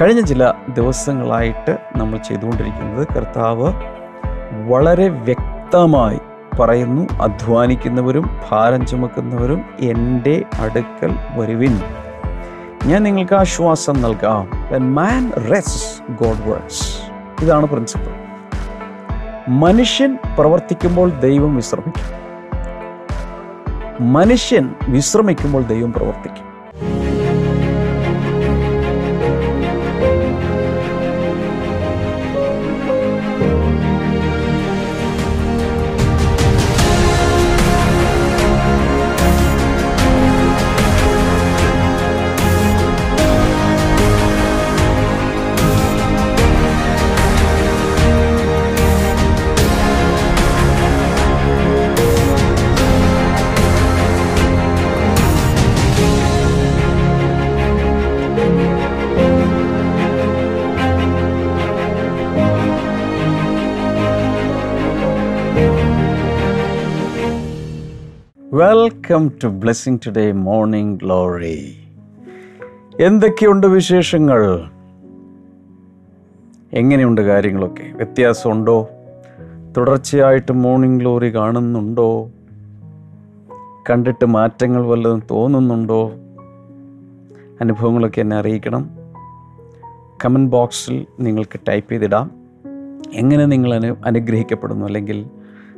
കഴിഞ്ഞ ചില ദിവസങ്ങളായിട്ട് നമ്മൾ ചെയ്തുകൊണ്ടിരിക്കുന്നത് കർത്താവ് വളരെ വ്യക്തമായി പറയുന്നു അധ്വാനിക്കുന്നവരും ഭാരം ചുമക്കുന്നവരും എന്റെ അടുക്കൽ വരുവിൻ. ഞാൻ നിങ്ങൾക്ക് ആശ്വാസം നൽകാം. മാൻ റെസ് ഗോഡ് വർക്ക്സ് ഇതാണ് പ്രിൻസിപ്പിൾ മനുഷ്യൻ പ്രവർത്തിക്കുമ്പോൾ ദൈവം വിശ്രമിക്കും. മനുഷ്യൻ വിശ്രമിക്കുമ്പോൾ ദൈവം പ്രവർത്തിക്കും. Welcome to Blessing Today morning glory എന്തൊക്കെയുണ്ട് വിശേഷങ്ങൾ? എങ്ങനെയുണ്ട് കാര്യങ്ങളൊക്കെ? വ്യത്യാസമുണ്ടോ? തുടർച്ചയായിട്ട് മോർണിംഗ് ഗ്ലോറി കാണുന്നുണ്ടോ? കണ്ടിട്ട് മാറ്റങ്ങൾ വല്ലതും തോന്നുന്നുണ്ടോ? അനുഭവങ്ങളൊക്കെ എന്നെ അറിയിക്കണം. കമന്റ് ബോക്സിൽ നിങ്ങൾക്ക് ടൈപ്പ് ചെയ്തിടാം. എങ്ങനെ നിങ്ങൾ അനു അനുഗ്രഹിക്കപ്പെടുന്നു? അല്ലെങ്കിൽ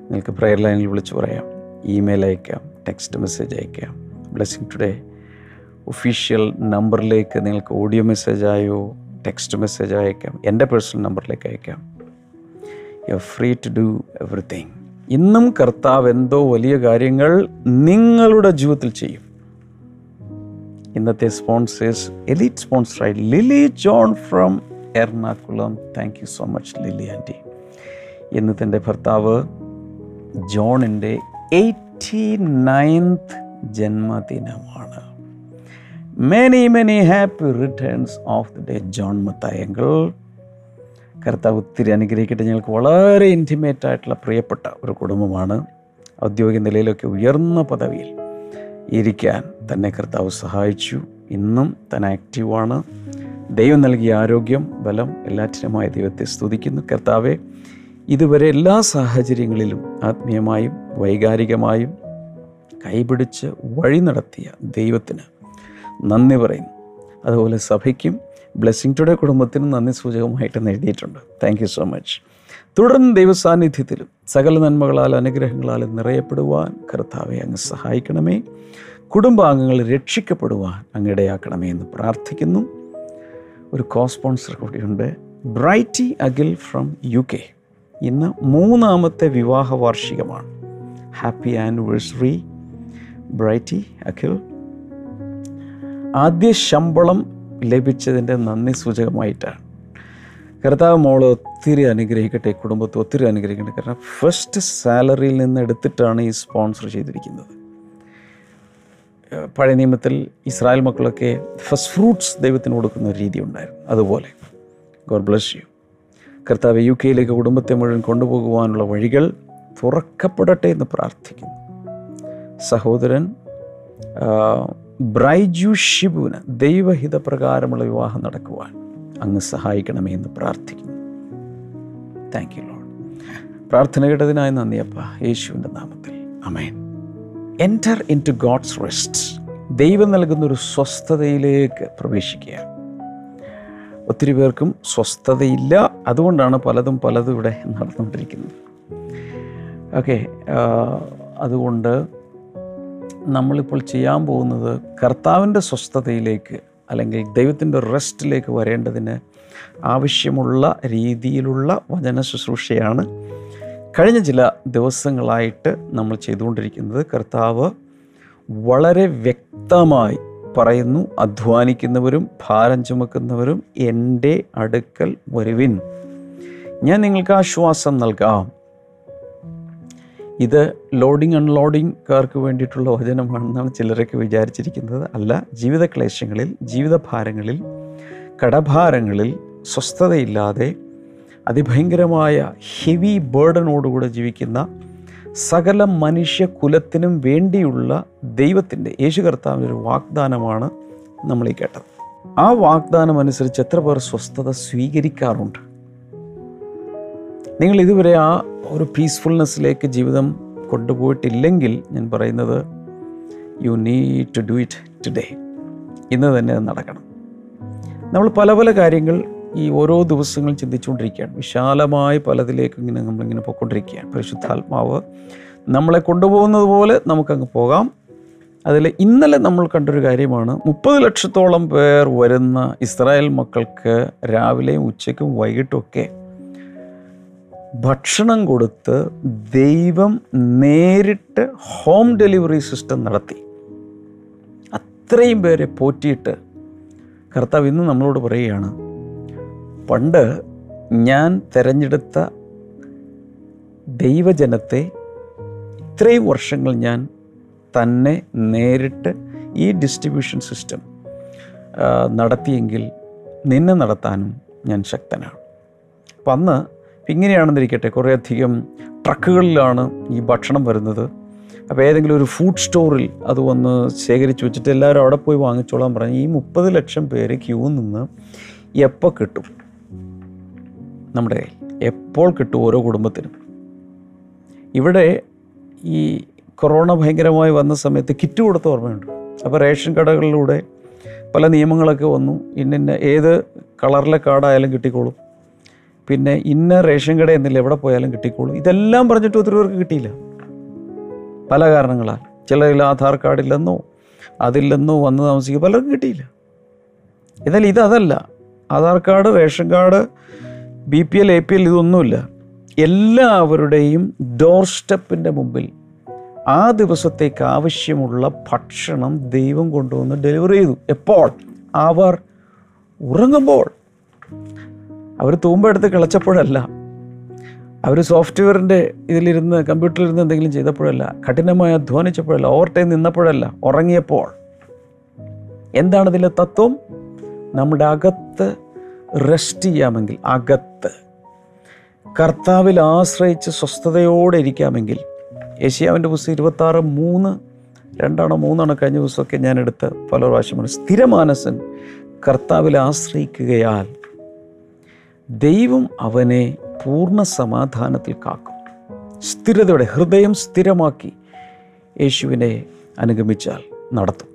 നിങ്ങൾക്ക് പ്രെയർ ലൈനിൽ വിളിച്ചു പറയാം. ഇമെയിൽ അയക്കാം. ടെക്സ്റ്റ് മെസ്സേജ് അയക്കാം ബ്ലെസ്സിങ് ടുഡേ ഒഫീഷ്യൽ നമ്പറിലേക്ക് നിങ്ങൾക്ക് ഓഡിയോ മെസ്സേജായോ ടെക്സ്റ്റ് മെസ്സേജ് അയക്കാം. എന്റെ പേഴ്സണൽ നമ്പറിലേക്ക് അയക്കാം. You are free to do everything ഇന്നും കർത്താവ് എന്തോ വലിയ കാര്യങ്ങൾ നിങ്ങളുടെ ജീവിതത്തിൽ ചെയ്യും. ഇന്നത്തെ sponsors elite സ്പോൺസറായി Lily John from Ernakulam thank you so much Lily aunty ഇന്നത്തെ ഭർത്താവ് ജോണിന്റെ എയ്റ്റി നയൻത്ത് ജന്മദിനമാണ്. Many many happy returns of the day John Mathayankal കർത്താവ് ഒത്തിരി അനുഗ്രഹിക്കട്ടെ. ഞങ്ങൾക്ക് വളരെ ഇന്റിമേറ്റ് ആയിട്ടുള്ള പ്രിയപ്പെട്ട ഒരു കുടുംബമാണ്. ഔദ്യോഗിക നിലയിലൊക്കെ ഉയർന്ന പദവിയിൽ ഇരിക്കാൻ തന്നെ കർത്താവ് സഹായിച്ചു. ഇന്നും താൻ ആക്റ്റീവാണ് ദൈവം നൽകിയ ആരോഗ്യം ബലം എല്ലാറ്റിനുമായ ദൈവത്തെ സ്തുതിക്കുന്നു. കർത്താവെ ഇതുവരെ എല്ലാ സാഹചര്യങ്ങളിലും ആത്മീയമായും വൈകാരികമായും കൈപിടിച്ച് വഴി നടത്തിയ ദൈവത്തിന് നന്ദി പറയുന്നു. അതുപോലെ സഭയ്ക്കും ബ്ലെസ്സിങ് ടുഡേ കുടുംബത്തിനും നന്ദി സൂചകമായിട്ട് എഴുതിയിട്ടുണ്ട് താങ്ക് യു സോ മച്ച് തുടർന്ന് ദൈവസാന്നിധ്യത്തിലും സകല നന്മകളാൽ അനുഗ്രഹങ്ങളാലും നിറയപ്പെടുവാൻ കർത്താവെ അങ്ങ് സഹായിക്കണമേ. കുടുംബാംഗങ്ങൾ രക്ഷിക്കപ്പെടുവാൻ അങ്ങിടയാക്കണമേ എന്ന് പ്രാർത്ഥിക്കുന്നു. ഒരു കോസ്പോൺസർ കൂടിയുണ്ട്. Brighty Akhil from U K ഇന്ന് മൂന്നാമത്തെ വിവാഹ വാർഷികമാണ് ഹാപ്പി ആനിവേഴ്സറി ബ്രൈറ്റി അഖിൽ ആദ്യ ശമ്പളം ലഭിച്ചതിന്റെ നന്ദി സൂചകമായിട്ടാണ്. കർത്താവ് മോൾ ഒത്തിരി അനുഗ്രഹിക്കട്ടെ കുടുംബത്തെ ഒത്തിരി അനുഗ്രഹിക്കട്ടെ. കാരണം ഫസ്റ്റ് സാലറിയിൽ നിന്ന് എടുത്തിട്ടാണ് ഈ സ്പോൺസർ ചെയ്തിരിക്കുന്നത്. പഴയ നിയമത്തിൽ ഇസ്രായേൽ മക്കളൊക്കെ ഫസ്റ്റ് ഫ്രൂട്ട്സ് ദൈവത്തിന് കൊടുക്കുന്ന ഒരു രീതി ഉണ്ടായിരുന്നു. അതുപോലെ. ഗോഡ് ബ്ലസ് യു കർത്താവ് യു കെയിലേക്ക് കുടുംബത്തെ മുഴുവൻ കൊണ്ടുപോകുവാനുള്ള വഴികൾ തുറക്കപ്പെടട്ടെ എന്ന് പ്രാർത്ഥിക്കുന്നു. സഹോദരൻ ബ്രൈജു ഷിബുവിന് ദൈവഹിത പ്രകാരമുള്ള വിവാഹം നടക്കുവാൻ അങ്ങ് സഹായിക്കണമേ എന്ന് പ്രാർത്ഥിക്കുന്നു. താങ്ക് യു ലോഡ് പ്രാർത്ഥന കേട്ടതിനായി നന്ദി അപ്പ. യേശുവിന്റെ നാമത്തിൽ. Amen enter into God's rest ദൈവം നൽകുന്ന ഒരു സ്വസ്ഥതയിലേക്ക് പ്രവേശിക്കുക ഒത്തിരി പേർക്കും സ്വസ്ഥതയില്ല. അതുകൊണ്ടാണ് പലതും പലതും ഇവിടെ നടന്നുകൊണ്ടിരിക്കുന്നത്. ഓക്കെ അതുകൊണ്ട് നമ്മളിപ്പോൾ ചെയ്യാൻ പോകുന്നത് കർത്താവിന്റെ സ്വസ്ഥതയിലേക്ക് അല്ലെങ്കിൽ ദൈവത്തിന്റെ റെസ്റ്റിലേക്ക് വരേണ്ടതിന് ആവശ്യമുള്ള രീതിയിലുള്ള വചന ശുശ്രൂഷയാണ് കഴിഞ്ഞ ചില ദിവസങ്ങളായിട്ട് നമ്മൾ ചെയ്തുകൊണ്ടിരിക്കുന്നത്. കർത്താവ് വളരെ വ്യക്തമായി പറയുന്നു അധ്വാനിക്കുന്നവരും ഭാരം ചുമക്കുന്നവരും എന്റെ അടുക്കൽ വരുവിൻ. ഞാൻ നിങ്ങൾക്ക് ആശ്വാസം നൽകാം. ഇത് ലോഡിങ് കാർക്ക് വേണ്ടിയിട്ടുള്ള വചനമാണെന്നാണ് ചിലരൊക്കെ വിചാരിച്ചിരിക്കുന്നത്. അല്ല ജീവിത ക്ലേശങ്ങളിൽ ജീവിതഭാരങ്ങളിൽ കടഭാരങ്ങളിൽ സ്വസ്ഥതയില്ലാതെ അതിഭയങ്കരമായ ഹെവി ബേർഡനോടുകൂടെ ജീവിക്കുന്ന സകല മനുഷ്യ കുലത്തിനും വേണ്ടിയുള്ള ദൈവത്തിന്റെ യേശു കർത്താവിന്റെ ഒരു വാഗ്ദാനമാണ് നമ്മൾ ഈ കേട്ടത്. ആ വാഗ്ദാനം അനുസരിച്ച് എത്ര പേർ സ്വസ്ഥത സ്വീകരിക്കാറുണ്ട്? നിങ്ങൾ ഇതുവരെ ആ ഒരു പീസ്ഫുൾനെസ്സിലേക്ക് ജീവിതം കൊണ്ടുപോയിട്ടില്ലെങ്കിൽ ഞാൻ പറയുന്നത് you need to do it today ഇന്ന് തന്നെ അത് നടക്കണം. നമ്മൾ പല പല കാര്യങ്ങൾ ഈ ഓരോ ദിവസങ്ങളും ചിന്തിച്ചുകൊണ്ടിരിക്കുകയാണ്. വിശാലമായ പലതിലേക്ക് ഇങ്ങനെ നമ്മളിങ്ങനെ പോയിക്കൊണ്ടിരിക്കുകയാണ്. പരിശുദ്ധാത്മാവ് നമ്മളെ കൊണ്ടുപോകുന്നത് പോലെ നമുക്കങ്ങ് പോകാം. അതിൽ ഇന്നലെ നമ്മൾ കണ്ടൊരു കാര്യമാണ്. മുപ്പത് ലക്ഷത്തോളം പേർ വരുന്ന ഇസ്രായേൽ മക്കൾക്ക് രാവിലെയും ഉച്ചയ്ക്കും വൈകിട്ടുമൊക്കെ ഭക്ഷണം കൊടുത്ത് ദൈവം നേരിട്ട് ഹോം ഡെലിവറി സിസ്റ്റം നടത്തി. അത്രയും പേരെ പോറ്റിയിട്ട് കർത്താവ് ഇന്ന് നമ്മളോട് പറയുകയാണ് പണ്ട് ഞാൻ തിരഞ്ഞെടുത്ത ദൈവജനത്തെ ഇത്രയും വർഷങ്ങൾ ഞാൻ തന്നെ നേരിട്ട് ഈ ഡിസ്ട്രിബ്യൂഷൻ സിസ്റ്റം നടത്തിയെങ്കിൽ നിന്നെ നടത്താനും ഞാൻ ശക്തനാണ്. അപ്പം അന്ന് ഇങ്ങനെയാണെന്നിരിക്കട്ടെ കുറേയധികം ട്രക്കുകളിലാണ് ഈ ഭക്ഷണം വരുന്നത്. അപ്പോൾ ഏതെങ്കിലും ഒരു ഫുഡ് സ്റ്റോറിൽ അത് വന്ന് ശേഖരിച്ച് വെച്ചിട്ട് എല്ലാവരും അവിടെ പോയി വാങ്ങിച്ചോളാൻ പറഞ്ഞു ഈ മുപ്പത് ലക്ഷം പേര് ക്യൂ നിന്ന് എപ്പോൾ കിട്ടും? നമ്മുടെ കയ്യിൽ. എപ്പോൾ കിട്ടും ഓരോ കുടുംബത്തിനും. ഇവിടെ ഈ കൊറോണ ഭയങ്കരമായി വന്ന സമയത്ത് കിറ്റ് കൊടുത്ത ഓർമ്മയുണ്ട്. അപ്പോൾ റേഷൻ കടകളിലൂടെ പല നിയമങ്ങളൊക്കെ വന്നു. ഇന്നിന്ന ഏത് കളറിലെ കാർഡായാലും കിട്ടിക്കോളും. പിന്നെ ഇന്ന റേഷൻ കട എന്നില്ല എവിടെ പോയാലും കിട്ടിക്കോളും. ഇതെല്ലാം പറഞ്ഞിട്ട് ഒത്തിരി പേർക്ക് കിട്ടിയില്ല. പല കാരണങ്ങളാൽ. ചിലരിൽ ആധാർ കാർഡില്ലെന്നോ അതില്ലെന്നോ വന്ന് താമസിക്കുക പലർക്കും കിട്ടിയില്ല. എന്നാൽ ഇതതല്ല. Aadhaar card ration card B P L A P L ഇതൊന്നുമില്ല. എല്ലാവരുടെയും ഡോർ സ്റ്റെപ്പിന്റെ മുമ്പിൽ ആ ദിവസത്തേക്ക് ആവശ്യമുള്ള ഭക്ഷണം ദൈവം കൊണ്ടുവന്ന് ഡെലിവറി ചെയ്തു. എപ്പോൾ? അവർ ഉറങ്ങുമ്പോൾ. അവർ തൂമ്പെടുത്ത് കിളച്ചപ്പോഴല്ല. അവർ സോഫ്റ്റ്വെയറിന്റെ ഇതിലിരുന്ന് കമ്പ്യൂട്ടറിലിരുന്ന് എന്തെങ്കിലും ചെയ്തപ്പോഴല്ല. കഠിനമായി അധ്വാനിച്ചപ്പോഴല്ല. Over time നിന്നപ്പോഴല്ല. ഉറങ്ങിയപ്പോൾ. എന്താണ് ഇതിലെ തത്വം? നമ്മുടെ അകത്ത് റെസ്റ്റ് ചെയ്യാമെങ്കിൽ അകത്ത്. കർത്താവിൽ ആശ്രയിച്ച് സ്വസ്ഥതയോടെ ഇരിക്കാമെങ്കിൽ ഏഷ്യാവിന്റെ പുസ്തകം ഇരുപത്താറ് മൂന്ന് രണ്ടാണോ മൂന്നാണോ കഴിഞ്ഞ ദിവസമൊക്കെ ഞാൻ എടുത്ത് പല പ്രാവശ്യമാണ് സ്ഥിരമാനസൻ കർത്താവിൽ ആശ്രയിക്കുകയാൽ ദൈവം അവനെ പൂർണ സമാധാനത്തിൽ കാക്കും. സ്ഥിരതയുടെ ഹൃദയം സ്ഥിരമാക്കി യേശുവിനെ അനുഗമിച്ചാൽ നടത്തും.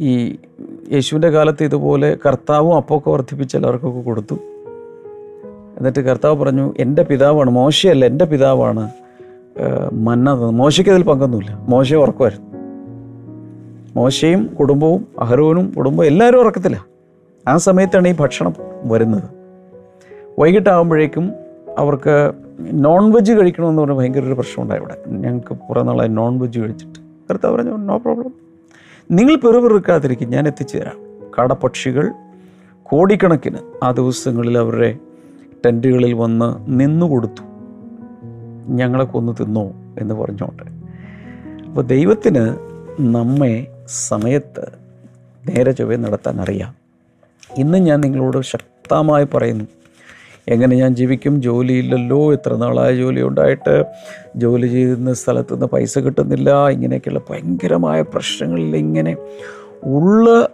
ഈ യേശുവിന്റെ കാലത്ത് ഇതുപോലെ കർത്താവും അപ്പമൊക്കെ വർദ്ധിപ്പിച്ച് എല്ലാവർക്കൊക്കെ കൊടുത്തു. എന്നിട്ട് കർത്താവ് പറഞ്ഞു എന്റെ പിതാവാണ് മോശയല്ല എന്റെ പിതാവാണ് മന്ന മോശയ്ക്ക് അതിൽ പങ്കൊന്നുമില്ല. മോശയെ ഉറക്കുമായിരുന്നു. മോശയും കുടുംബവും അഹരോനും കുടുംബവും എല്ലാവരും ഉറക്കത്തില്ല ആ സമയത്താണ് ഈ ഭക്ഷണം വരുന്നത്. വൈകിട്ടാകുമ്പോഴേക്കും അവർക്ക് നോൺ വെജ് കഴിക്കണമെന്ന് പറഞ്ഞാൽ ഭയങ്കര ഒരു പ്രശ്നമുണ്ടായി ഇവിടെ. ഞങ്ങൾക്ക് കുറേ നാളായി നോൺ വെജ് കഴിച്ചിട്ട്. കർത്താവ് പറഞ്ഞു നോ പ്രോബ്ലം നിങ്ങൾ പെറുപിറുക്കാതിരിക്കും. ഞാൻ എത്തിച്ചു തരാം കടപക്ഷികൾ കോടിക്കണക്കിന് ആ ദിവസങ്ങളിൽ അവരുടെ ടെന്റുകളിൽ വന്ന് നിന്നു കൊടുത്തു. ഞങ്ങളെ കൊന്നു തിന്നോ എന്ന് പറഞ്ഞോട്ടെ. അപ്പോൾ ദൈവത്തിന് നമ്മെ സമയത്ത് നേരെ ചൊവ്വേ നടത്താൻ അറിയാം. ഇന്ന് ഞാൻ നിങ്ങളോട് ശക്തമായി പറയുന്നു. എങ്ങനെ ഞാൻ ജീവിക്കും? ജോലിയില്ലല്ലോ. എത്ര നാളായ ജോലി ഉണ്ടായിട്ട്? ജോലി ചെയ്യുന്ന സ്ഥലത്തു നിന്ന് പൈസ കിട്ടുന്നില്ല. ഇങ്ങനെയൊക്കെയുള്ള ഭയങ്കരമായ പ്രശ്നങ്ങളിൽ ഇങ്ങനെ ഉള്ള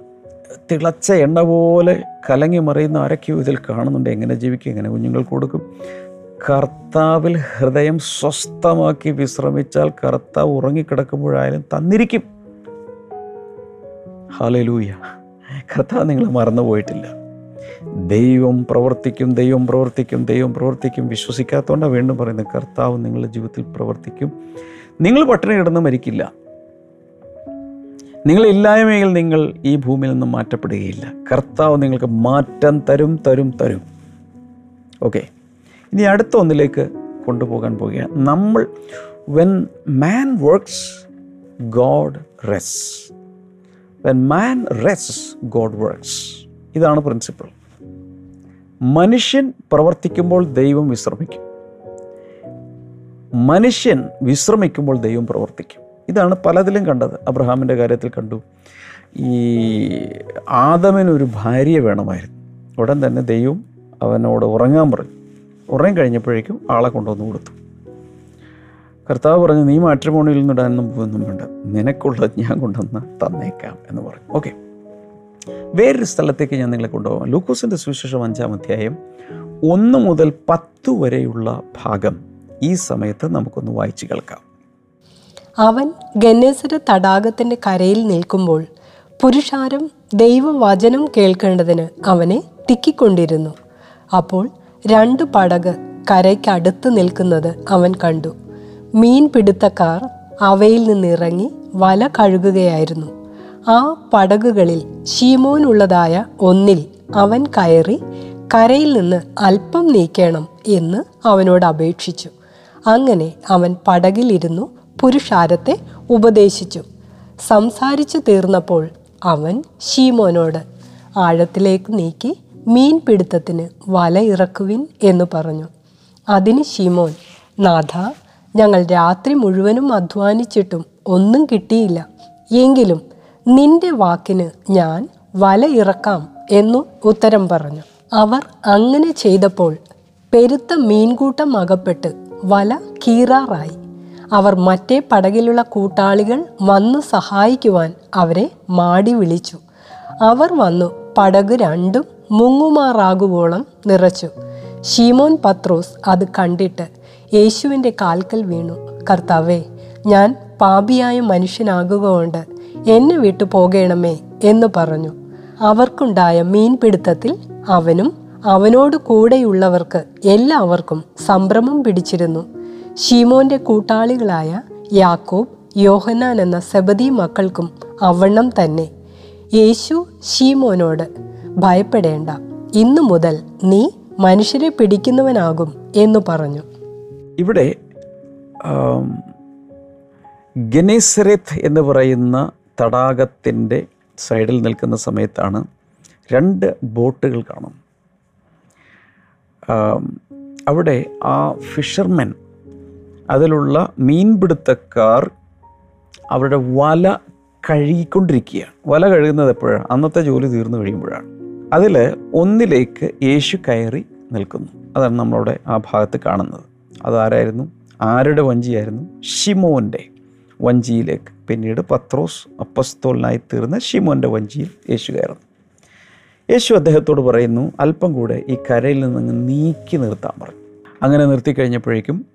തിളച്ച എണ്ണ പോലെ കലങ്ങി മറിയുന്ന ആരൊക്കെയോ ഇതിൽ കാണുന്നുണ്ട്. എങ്ങനെ ജീവിക്കും? എങ്ങനെ കുഞ്ഞുങ്ങൾക്ക് കൊടുക്കും? കർത്താവിൽ ഹൃദയം സ്വസ്ഥമാക്കി വിശ്രമിച്ചാൽ കർത്താവ് ഉറങ്ങിക്കിടക്കുമ്പോഴായാലും തന്നിരിക്കും. ഹാലലൂയ. കർത്താവ് നിങ്ങൾ മറന്നു പോയിട്ടില്ല ദൈവം പ്രവർത്തിക്കും ദൈവം പ്രവർത്തിക്കും ദൈവം പ്രവർത്തിക്കും. വിശ്വസിക്കാത്തതുകൊണ്ടാണ് വീണ്ടും പറയുന്നത് കർത്താവ് നിങ്ങളുടെ ജീവിതത്തിൽ പ്രവർത്തിക്കും. നിങ്ങൾ പട്ടിണി കിടന്ന് മരിക്കില്ല. നിങ്ങളില്ലായ്മയിൽ നിങ്ങൾ ഈ ഭൂമിയിൽ നിന്നും മാറ്റപ്പെടുകയില്ല. കർത്താവ് നിങ്ങൾക്ക് മാറ്റം തരും തരും തരും. ഓക്കെ. ഇനി അടുത്ത ഒന്നിലേക്ക് കൊണ്ടുപോകാൻ പോവുകയാണ്. നമ്മൾ when man works God rests when man rests God works ഇതാണ് പ്രിൻസിപ്പിൾ മനുഷ്യൻ പ്രവർത്തിക്കുമ്പോൾ ദൈവം വിശ്രമിക്കും. മനുഷ്യൻ വിശ്രമിക്കുമ്പോൾ ദൈവം പ്രവർത്തിക്കും. ഇതാണ് പലതിലും കണ്ടത്. അബ്രഹാമിന്റെ കാര്യത്തിൽ കണ്ടു. ഈ ആദമിനൊരു ഭാര്യ വേണമായിരുന്നു. ഉടൻ തന്നെ ദൈവം അവനോട് ഉറങ്ങാൻ പറഞ്ഞു. ഉറങ്ങി കഴിഞ്ഞപ്പോഴേക്കും ആളെ കൊണ്ടുവന്ന് കൊടുത്തു. കർത്താവ് പറഞ്ഞു നീ മാട്രിമോണിയിൽ നിന്നിടാനൊന്നും പോകുന്നും വേണ്ട. നിനക്കുള്ളത് ഞാൻ കൊണ്ടുവന്ന് തന്നേക്കാം എന്ന് പറഞ്ഞു. ഓക്കെ. വേറൊരു സ്ഥലത്തേക്ക് ഞാൻ നിങ്ങളെ കൊണ്ടുപോകാം. ലൂക്കോസിന്റെ സുവിശേഷം അഞ്ചാം അധ്യായം ഒന്ന് മുതൽ പത്ത് വരെയുള്ള ഭാഗം ഈ സമയത്ത് നമുക്കൊന്ന് വായിച്ചു കേൾക്കാം. അവൻ ഗന്നേസര തടാകത്തിന്റെ കരയിൽ നിൽക്കുമ്പോൾ പുരുഷാരം ദൈവവചനം കേൾക്കേണ്ടതിന് അവനെ തിക്കിക്കൊണ്ടിരുന്നു. അപ്പോൾ രണ്ട് പടക് കരയ്ക്കടുത്ത് നിൽക്കുന്നത് അവൻ കണ്ടു. മീൻ പിടുത്തക്കാർ അവയിൽ നിന്നിറങ്ങി വല കഴുകുകയായിരുന്നു. ആ പടകുകളിൽ ശീമോനുള്ളതായ ഒന്നിൽ അവൻ കയറി കരയിൽ നിന്ന് അല്പം നീക്കണം എന്ന് അവനോട് അപേക്ഷിച്ചു. അങ്ങനെ അവൻ പടകിലിരുന്നു പുരുഷാരത്തെ ഉപദേശിച്ചു. സംസാരിച്ചു തീർന്നപ്പോൾ അവൻ ഷീമോനോട് ആഴത്തിലേക്ക് നീക്കി മീൻ പിടുത്തത്തിന് വല ഇറക്കുവിൻ എന്ന് പറഞ്ഞു. അതിന് ഷീമോൻ നാഥ ഞങ്ങൾ രാത്രി മുഴുവനും അധ്വാനിച്ചിട്ടും ഒന്നും കിട്ടിയില്ല. എങ്കിലും നിന്റെ വാക്കിന് ഞാൻ വലയിറക്കാം എന്നു ഉത്തരം പറഞ്ഞു. അവർ അങ്ങനെ ചെയ്തപ്പോൾ പെരുത്ത മീൻകൂട്ടം അകപ്പെട്ട് വല കീറാറായി. അവർ മറ്റേ പടകിലുള്ള കൂട്ടാളികൾ വന്ന് സഹായിക്കുവാൻ അവരെ മാടി വിളിച്ചു. അവർ വന്നു പടക് രണ്ടും മുങ്ങുമാറാകുവോളം നിറച്ചു. ഷീമോൻ പത്രോസ് അത് കണ്ടിട്ട് യേശുവിന്റെ കാൽക്കൽ വീണു. കർത്താവേ ഞാൻ പാപിയായ മനുഷ്യനാകുക കൊണ്ട് എന്നെ വിട്ടു പോകണമേ എന്ന് പറഞ്ഞു. അവർക്കുണ്ടായ മീൻപിടുത്തത്തിൽ അവനും അവനോട് കൂടെയുള്ളവർക്ക് എല്ലാവർക്കും സംഭ്രമം പിടിച്ചിരുന്നു. ഷീമോന്റെ കൂട്ടാളികളായ യാക്കോബ് യോഹന്നാൻ എന്ന സബദി മക്കൾക്കും അവണ്ണം തന്നെ. യേശു ഷീമോനോട് ഭയപ്പെടേണ്ട ഇന്നു മുതൽ നീ മനുഷ്യരെ പിടിക്കുന്നവനാകും എന്ന് പറഞ്ഞു. ഇവിടെ ഗനേസരത്ത് എന്ന് പറയുന്ന തടാകത്തിന്റെ സൈഡിൽ നിൽക്കുന്ന സമയത്താണ് രണ്ട് ബോട്ടുകൾ കാണും. അവിടെ ആ ഫിഷർമെൻ അതിലുള്ള മീൻപിടുത്തക്കാർ അവരുടെ വല കഴുകിക്കൊണ്ടിരിക്കുകയാണ്. വല കഴുകുന്നത് എപ്പോഴാണ്? അന്നത്തെ ജോലി തീർന്നു കഴിയുമ്പോഴാണ്. അതിൽ ഒന്നിലേക്ക് യേശു കയറി നിൽക്കുന്നു. അതാണ് നമ്മളവിടെ ആ ഭാഗത്ത് കാണുന്നത്. അതാരായിരുന്നു? ആരുടെ വഞ്ചിയായിരുന്നു? ഷിമോന്റെ വഞ്ചിയിലേക്ക്. പിന്നീട് പത്രോസ് അപ്പസ്തോലിനായി തീർന്ന ഷിമോന്റെ വഞ്ചിയിൽ യേശു കയറുന്നു. യേശു അദ്ദേഹത്തോട് പറയുന്നു അല്പം കൂടെ ഈ കരയിൽ നിന്ന് നീക്കി നിർത്താൻ പറഞ്ഞു. അങ്ങനെ നിർത്തി കഴിഞ്ഞപ്പോഴേക്കും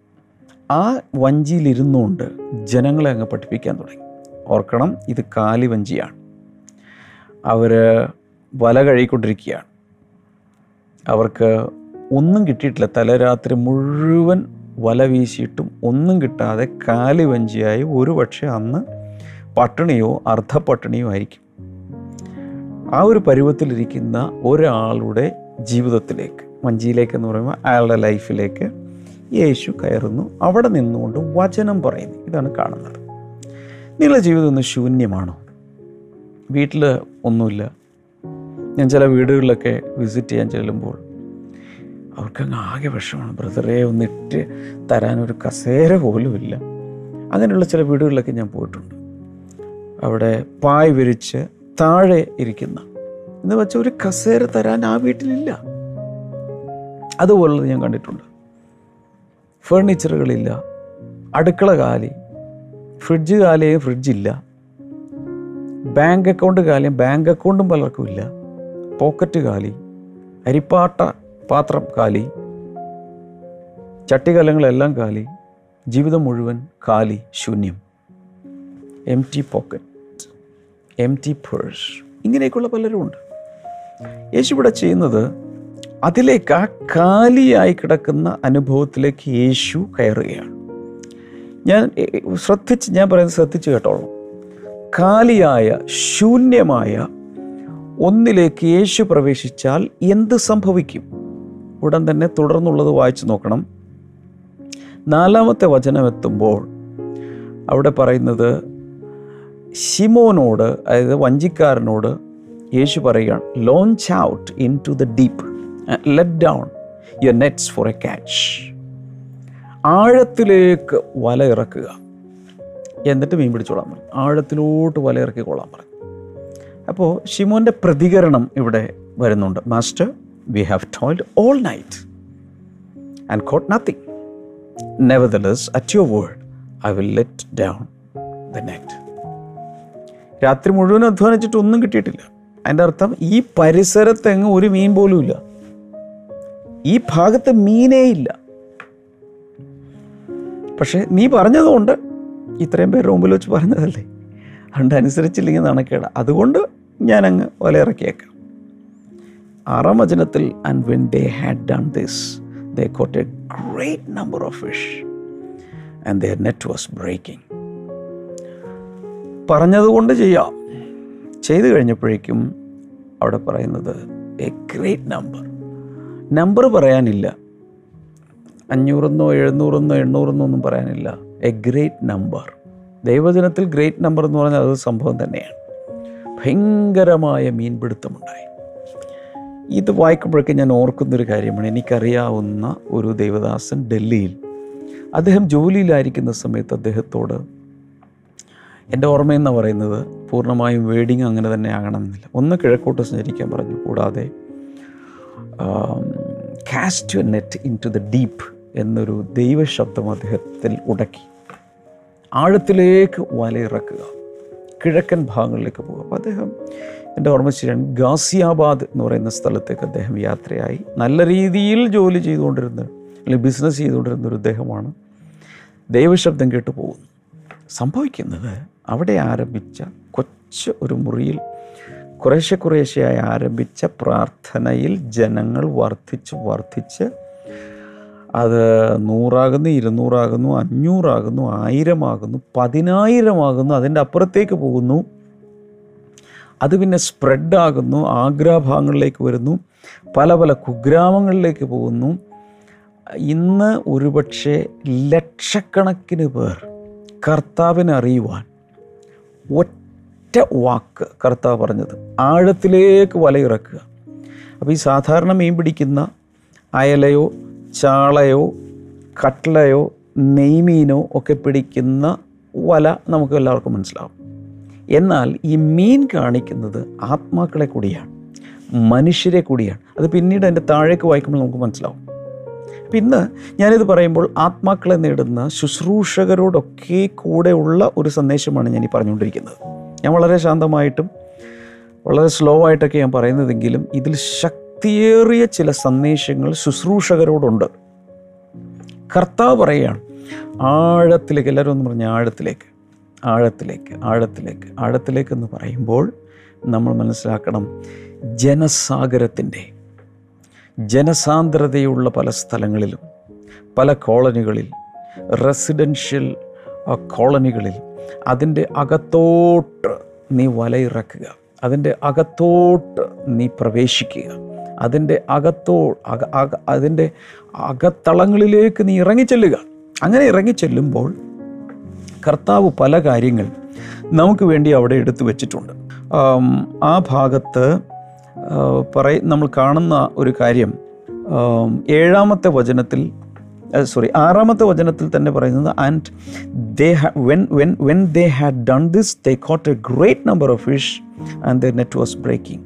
ആ വഞ്ചിയിലിരുന്നുകൊണ്ട് ജനങ്ങളെ അങ്ങ് പഠിപ്പിക്കാൻ തുടങ്ങി. ഓർക്കണം ഇത് കാലി വഞ്ചിയാണ്. അവർ വല കഴുകിക്കൊണ്ടിരിക്കുകയാണ്. അവർക്ക് ഒന്നും കിട്ടിയിട്ടില്ല. തലരാത്രി മുഴുവൻ വല വീശിയിട്ടും ഒന്നും കിട്ടാതെ കാലി വഞ്ചിയായി ഒരു പക്ഷേ അന്ന് പട്ടിണിയോ അർദ്ധപട്ടിണിയോ ആയിരിക്കും. ആ ഒരു പരുവത്തിലിരിക്കുന്ന ഒരാളുടെ ജീവിതത്തിലേക്ക് വഞ്ചിയിലേക്ക് എന്ന് പറയുമ്പോൾ അയാളുടെ ലൈഫിലേക്ക് യേശു കയറുന്നു. അവിടെ നിന്നുകൊണ്ട് വചനം പറയുന്നു. ഇതാണ് കാണുന്നത്. നിങ്ങളുടെ ജീവിതം ഒന്ന് ശൂന്യമാണോ? വീട്ടിൽ ഒന്നുമില്ല. ഞാൻ ചില വീടുകളിലൊക്കെ വിസിറ്റ് ചെയ്യാൻ ചെല്ലുമ്പോൾ അവർക്കങ്ങ് ആകെ വിഷമാണ്. ബ്രദറെ ഒന്നിട്ട് തരാനൊരു കസേര പോലും ഇല്ല അങ്ങനെയുള്ള ചില വീടുകളിലൊക്കെ ഞാൻ പോയിട്ടുണ്ട്. അവിടെ പായ് വിരിച്ച് താഴെ ഇരിക്കുന്ന. എന്ന് വെച്ചാൽ ഒരു കസേര തരാൻ ആ വീട്ടിലില്ല. അതുപോലുള്ളത് ഞാൻ കണ്ടിട്ടുണ്ട്. ഫേർണിച്ചറുകളില്ല. അടുക്കള കാലി ഫ്രിഡ്ജ് കാലിയും ഫ്രിഡ്ജില്ല. ബാങ്ക് അക്കൗണ്ട് കാലിയും ബാങ്ക് അക്കൗണ്ടും പലർക്കും ഇല്ല പോക്കറ്റ് കാലി അരിപ്പാട്ട പാത്രം കാലി ചട്ടികലങ്ങളെല്ലാം കാലി ജീവിതം മുഴുവൻ കാലി ശൂന്യം. Empty pocket empty purse ഇങ്ങനെയൊക്കെയുള്ള പലരും ഉണ്ട്. യേശു ഇവിടെ ചെയ്യുന്നത് അതിലേക്ക് ആ കാലിയായി കിടക്കുന്ന അനുഭവത്തിലേക്ക് യേശു കയറുകയാണ്. ഞാൻ ശ്രദ്ധിച്ച് ഞാൻ പറയുന്നത് ശ്രദ്ധിച്ച് കേട്ടോളൂ. കാലിയായ ശൂന്യമായ ഒന്നിലേക്ക് യേശു പ്രവേശിച്ചാൽ എന്ത് സംഭവിക്കും? ഉടൻ തന്നെ തുടർന്നുള്ളത് വായിച്ചു നോക്കണം. നാലാമത്തെ വചനം എത്തുമ്പോൾ അവിടെ പറയുന്നത് ഷിമോനോട് അതായത് വഞ്ചിക്കാരനോട് യേശു പറയുകയാണ് launch out into the deep let down your nets for a catch ആഴത്തിലേക്ക് വല ഇറക്കുക. എന്നിട്ട് മീൻ പിടിച്ചോളാൻ പറഞ്ഞു. ആഴത്തിലോട്ട് വല ഇറക്കിക്കൊള്ളാൻ പറഞ്ഞു. അപ്പോൾ ഷിമോന്റെ പ്രതികരണം ഇവിടെ വരുന്നുണ്ട്. Master we have toiled all night and caught nothing Nevertheless, at your word I will let down the net രാത്രി മുഴുവൻ അധ്വാനിച്ചിട്ട് ഒന്നും കിട്ടിയിട്ടില്ല. അതിന്റെ അർത്ഥം ഈ പരിസരത്തെങ്ങും ഒരു മീൻ പോലും ഇല്ല. ഈ ഭാഗത്ത് മീനേ ഇല്ല. പക്ഷേ നീ പറഞ്ഞതുകൊണ്ട് ഇത്രയും പേരുടെ മുമ്പിൽ വെച്ച് പറഞ്ഞതല്ലേ? അതുകൊണ്ട് അനുസരിച്ചില്ലെങ്കിൽ നടക്കേട അതുകൊണ്ട് ഞാനങ്ങ് വലയിറക്കിയേക്കാം. ആറാം വചനത്തിൽ and when they had done this they caught a great number of fish and their net was breaking പറഞ്ഞതുകൊണ്ട് ചെയ്യാം. ചെയ്തു കഴിഞ്ഞപ്പോഴേക്കും അവിടെ പറയുന്നത് എ ഗ്രേറ്റ് നമ്പർ നമ്പർ പറയാനില്ല. അഞ്ഞൂറെന്നോ എഴുന്നൂറെന്നോ എണ്ണൂറെന്നോ ഒന്നും പറയാനില്ല. എ ഗ്രേറ്റ് നമ്പർ ദൈവജനത്തിൽ ഗ്രേറ്റ് നമ്പർ എന്ന് പറഞ്ഞാൽ അത് സംഭവം തന്നെയാണ്. ഭയങ്കരമായ മീൻപിടുത്തമുണ്ടായി. ഇത് വായിക്കുമ്പോഴൊക്കെ ഞാൻ ഓർക്കുന്നൊരു കാര്യമാണ്. എനിക്കറിയാവുന്ന ഒരു ദേവദാസൻ ഡൽഹിയിൽ. അദ്ദേഹം ജോലിയിലായിരിക്കുന്ന സമയത്ത് അദ്ദേഹത്തോട് എന്റെ ഓർമ്മയെന്ന് പറയുന്നത് പൂർണമായും വേഡിങ് അങ്ങനെ തന്നെ ആകണമെന്നില്ല. ഒന്ന് കിഴക്കോട്ട് സഞ്ചരിക്കാൻ പറഞ്ഞു. കൂടാതെ cast net into the deep എന്നൊരു ദൈവശബ്ദം അദ്ദേഹത്തിൽ ഉടക്കി. ആഴത്തിലേക്ക് വലയിറക്കുക. കിഴക്കൻ ഭാഗങ്ങളിലേക്ക് പോകുക. അപ്പോൾ അദ്ദേഹം എന്റെ ഓർമ്മ ശരിയാണ്. ഗാസിയാബാദ് എന്ന് പറയുന്ന സ്ഥലത്തേക്ക് അദ്ദേഹം യാത്രയായി. നല്ല രീതിയിൽ ജോലി ചെയ്തുകൊണ്ടിരുന്ന അല്ലെങ്കിൽ ബിസിനസ് ചെയ്തുകൊണ്ടിരുന്ന ഒരു അദ്ദേഹമാണ്. ദൈവശബ്ദം കേട്ട് പോകുന്നു. സംഭവിക്കുന്നത് അവിടെ ആരംഭിച്ച കൊച്ചു ഒരു മുറിയിൽ കുറേശ്ശെ കുറേശ്ശെയായി ആരംഭിച്ച പ്രാർത്ഥനയിൽ ജനങ്ങൾ വർദ്ധിച്ച് വർദ്ധിച്ച് അത് നൂറാകുന്നു ഇരുന്നൂറാകുന്നു അഞ്ഞൂറാകുന്നു ആയിരമാകുന്നു പതിനായിരമാകുന്നു അതിന്റെ അപ്പുറത്തേക്ക് പോകുന്നു. അത് പിന്നെ സ്പ്രെഡാകുന്നു ആഗ്രാഭാഗങ്ങളിലേക്ക് വരുന്നു പല പല കുഗ്രാമങ്ങളിലേക്ക് പോകുന്നു. ഇന്ന് ഒരുപക്ഷെ ലക്ഷക്കണക്കിന് പേർ കർത്താവിനെ അറിയുവാൻ ഒറ്റ വാക്ക് കർത്താവ് പറഞ്ഞത് ആഴത്തിലേക്ക് വലയിറക്കുക. അപ്പോൾ ഈ സാധാരണ മീൻ പിടിക്കുന്ന അയലയോ ചാളയോ കട്ട്ലയോ നെയ്മീനോ ഒക്കെ പിടിക്കുന്ന വല നമുക്ക് എല്ലാവർക്കും മനസ്സിലാവും. എന്നാൽ ഈ മീൻ കാണിക്കുന്നത് ആത്മാക്കളെ കൂടിയാണ് മനുഷ്യരെ കൂടിയാണ്. അത് പിന്നീട് അതിന്റെ താഴേക്ക് വായിക്കുമ്പോൾ നമുക്ക് മനസ്സിലാവും. അപ്പം ഇന്ന് ഞാനിത് പറയുമ്പോൾ ആത്മാക്കളെ നേടുന്ന ശുശ്രൂഷകരോടൊക്കെ കൂടെയുള്ള ഒരു സന്ദേശമാണ് ഞാൻ ഈ പറഞ്ഞുകൊണ്ടിരിക്കുന്നത്. ഞാൻ വളരെ ശാന്തമായിട്ടും വളരെ സ്ലോ ആയിട്ടൊക്കെ ഞാൻ പറയുന്നതെങ്കിലും ഇതിൽ ശക്തിയേറിയ ചില സന്ദേശങ്ങൾ ശുശ്രൂഷകരോടുണ്ട്. കർത്താവ് പറയുകയാണ് ആഴത്തിലേക്ക് എല്ലാവരും ഒന്ന് പറഞ്ഞ ആഴത്തിലേക്ക്. ആഴത്തിലേക്ക് ആഴത്തിലേക്ക് ആഴത്തിലേക്ക് എന്ന് പറയുമ്പോൾ നമ്മൾ മനസ്സിലാക്കണം ജനസാഗരത്തിന്റെ ജനസാന്ദ്രതയുള്ള പല സ്ഥലങ്ങളിലും പല കോളനികളിൽ റെസിഡൻഷ്യൽ കോളനികളിൽ അതിന്റെ അകത്തോട്ട് നീ വലയിറക്കുക അതിന്റെ അകത്തോട്ട് നീ പ്രവേശിക്കുക അതിന്റെ അകത്തോ അക അക അതിന്റെ അകത്തളങ്ങളിലേക്ക് നീ ഇറങ്ങിച്ചെല്ലുക. അങ്ങനെ ഇറങ്ങിച്ചെല്ലുമ്പോൾ കർത്താവ് പല കാര്യങ്ങൾ നമുക്ക് വേണ്ടി അവിടെ എടുത്തു വച്ചിട്ടുണ്ട്. ആ ഭാഗത്ത് പറയ നമ്മൾ കാണുന്ന ഒരു കാര്യം ഏഴാമത്തെ വചനത്തിൽ സോറി ആറാമത്തെ വചനത്തിൽ തന്നെ പറയുന്നത് and they when when when they had done this they caught a great number of fish and the net was breaking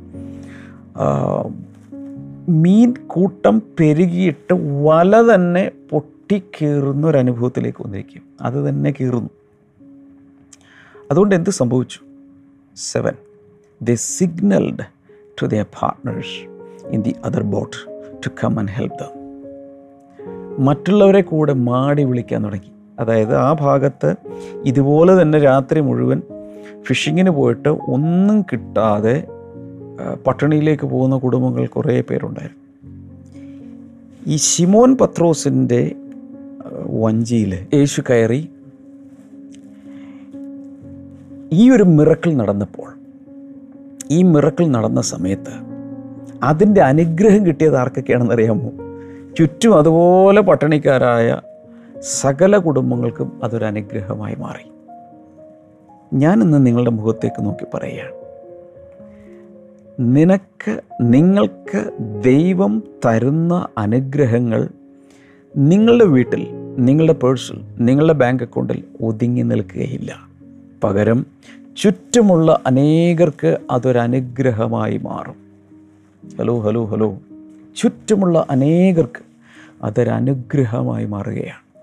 മീൻ കൂട്ടം പെരുകിയിട്ട് വല തന്നെ പൊട്ടിക്കീറുന്ന ഒരു അനുഭവത്തിലേക്ക് വന്നിരിക്കും അത് തന്നെ കീറുന്നു. അതുകൊണ്ട് എന്ത് സംഭവിച്ചു? Seven the signalled to the partners in the other boat to come and help them മറ്റുള്ളവരെ കൂടെ മാടി വിളിക്കാൻ തുടങ്ങി. അതായത് ആ ഭാഗത്ത് ഇതുപോലെ തന്നെ രാത്രി മുഴുവൻ ഫിഷിങ്ങിന് പോയിട്ട് ഒന്നും കിട്ടാതെ പട്ടിണിയിലേക്ക് പോകുന്ന കുടുംബങ്ങൾ കുറേ പേരുണ്ടായിരുന്നു. ഈ ശിമോൻ പത്രോസിന്റെ വഞ്ചിയിൽ യേശു കയറി ഈ ഒരു മിറക്കിൾ നടന്നപ്പോൾ ഈ മിറക്കിൾ നടന്ന സമയത്ത് അതിന്റെ അനുഗ്രഹം കിട്ടിയത് ആർക്കൊക്കെയാണെന്ന് അറിയാമോ ചുറ്റും അതുപോലെ പട്ടണിക്കാരായ സകല കുടുംബങ്ങൾക്കും അതൊരു അനുഗ്രഹമായി മാറി. ഞാനിന്ന് നിങ്ങളുടെ മുഖത്തേക്ക് നോക്കി പറയുകയാണ്. നിനക്ക് നിങ്ങൾക്ക് ദൈവം തരുന്ന അനുഗ്രഹങ്ങൾ നിങ്ങളുടെ വീട്ടിൽ നിങ്ങളുടെ പേഴ്സിൽ നിങ്ങളുടെ ബാങ്ക് അക്കൗണ്ടിൽ ഒതുങ്ങി നിൽക്കുകയില്ല. പകരം ചുറ്റുമുള്ള അനേകർക്ക് അതൊരനുഗ്രഹമായി മാറും. Hello hello hello. ചുറ്റുമുള്ള അനേകർക്ക് അതൊരനുഗ്രഹമായി മാറുകയാണ്.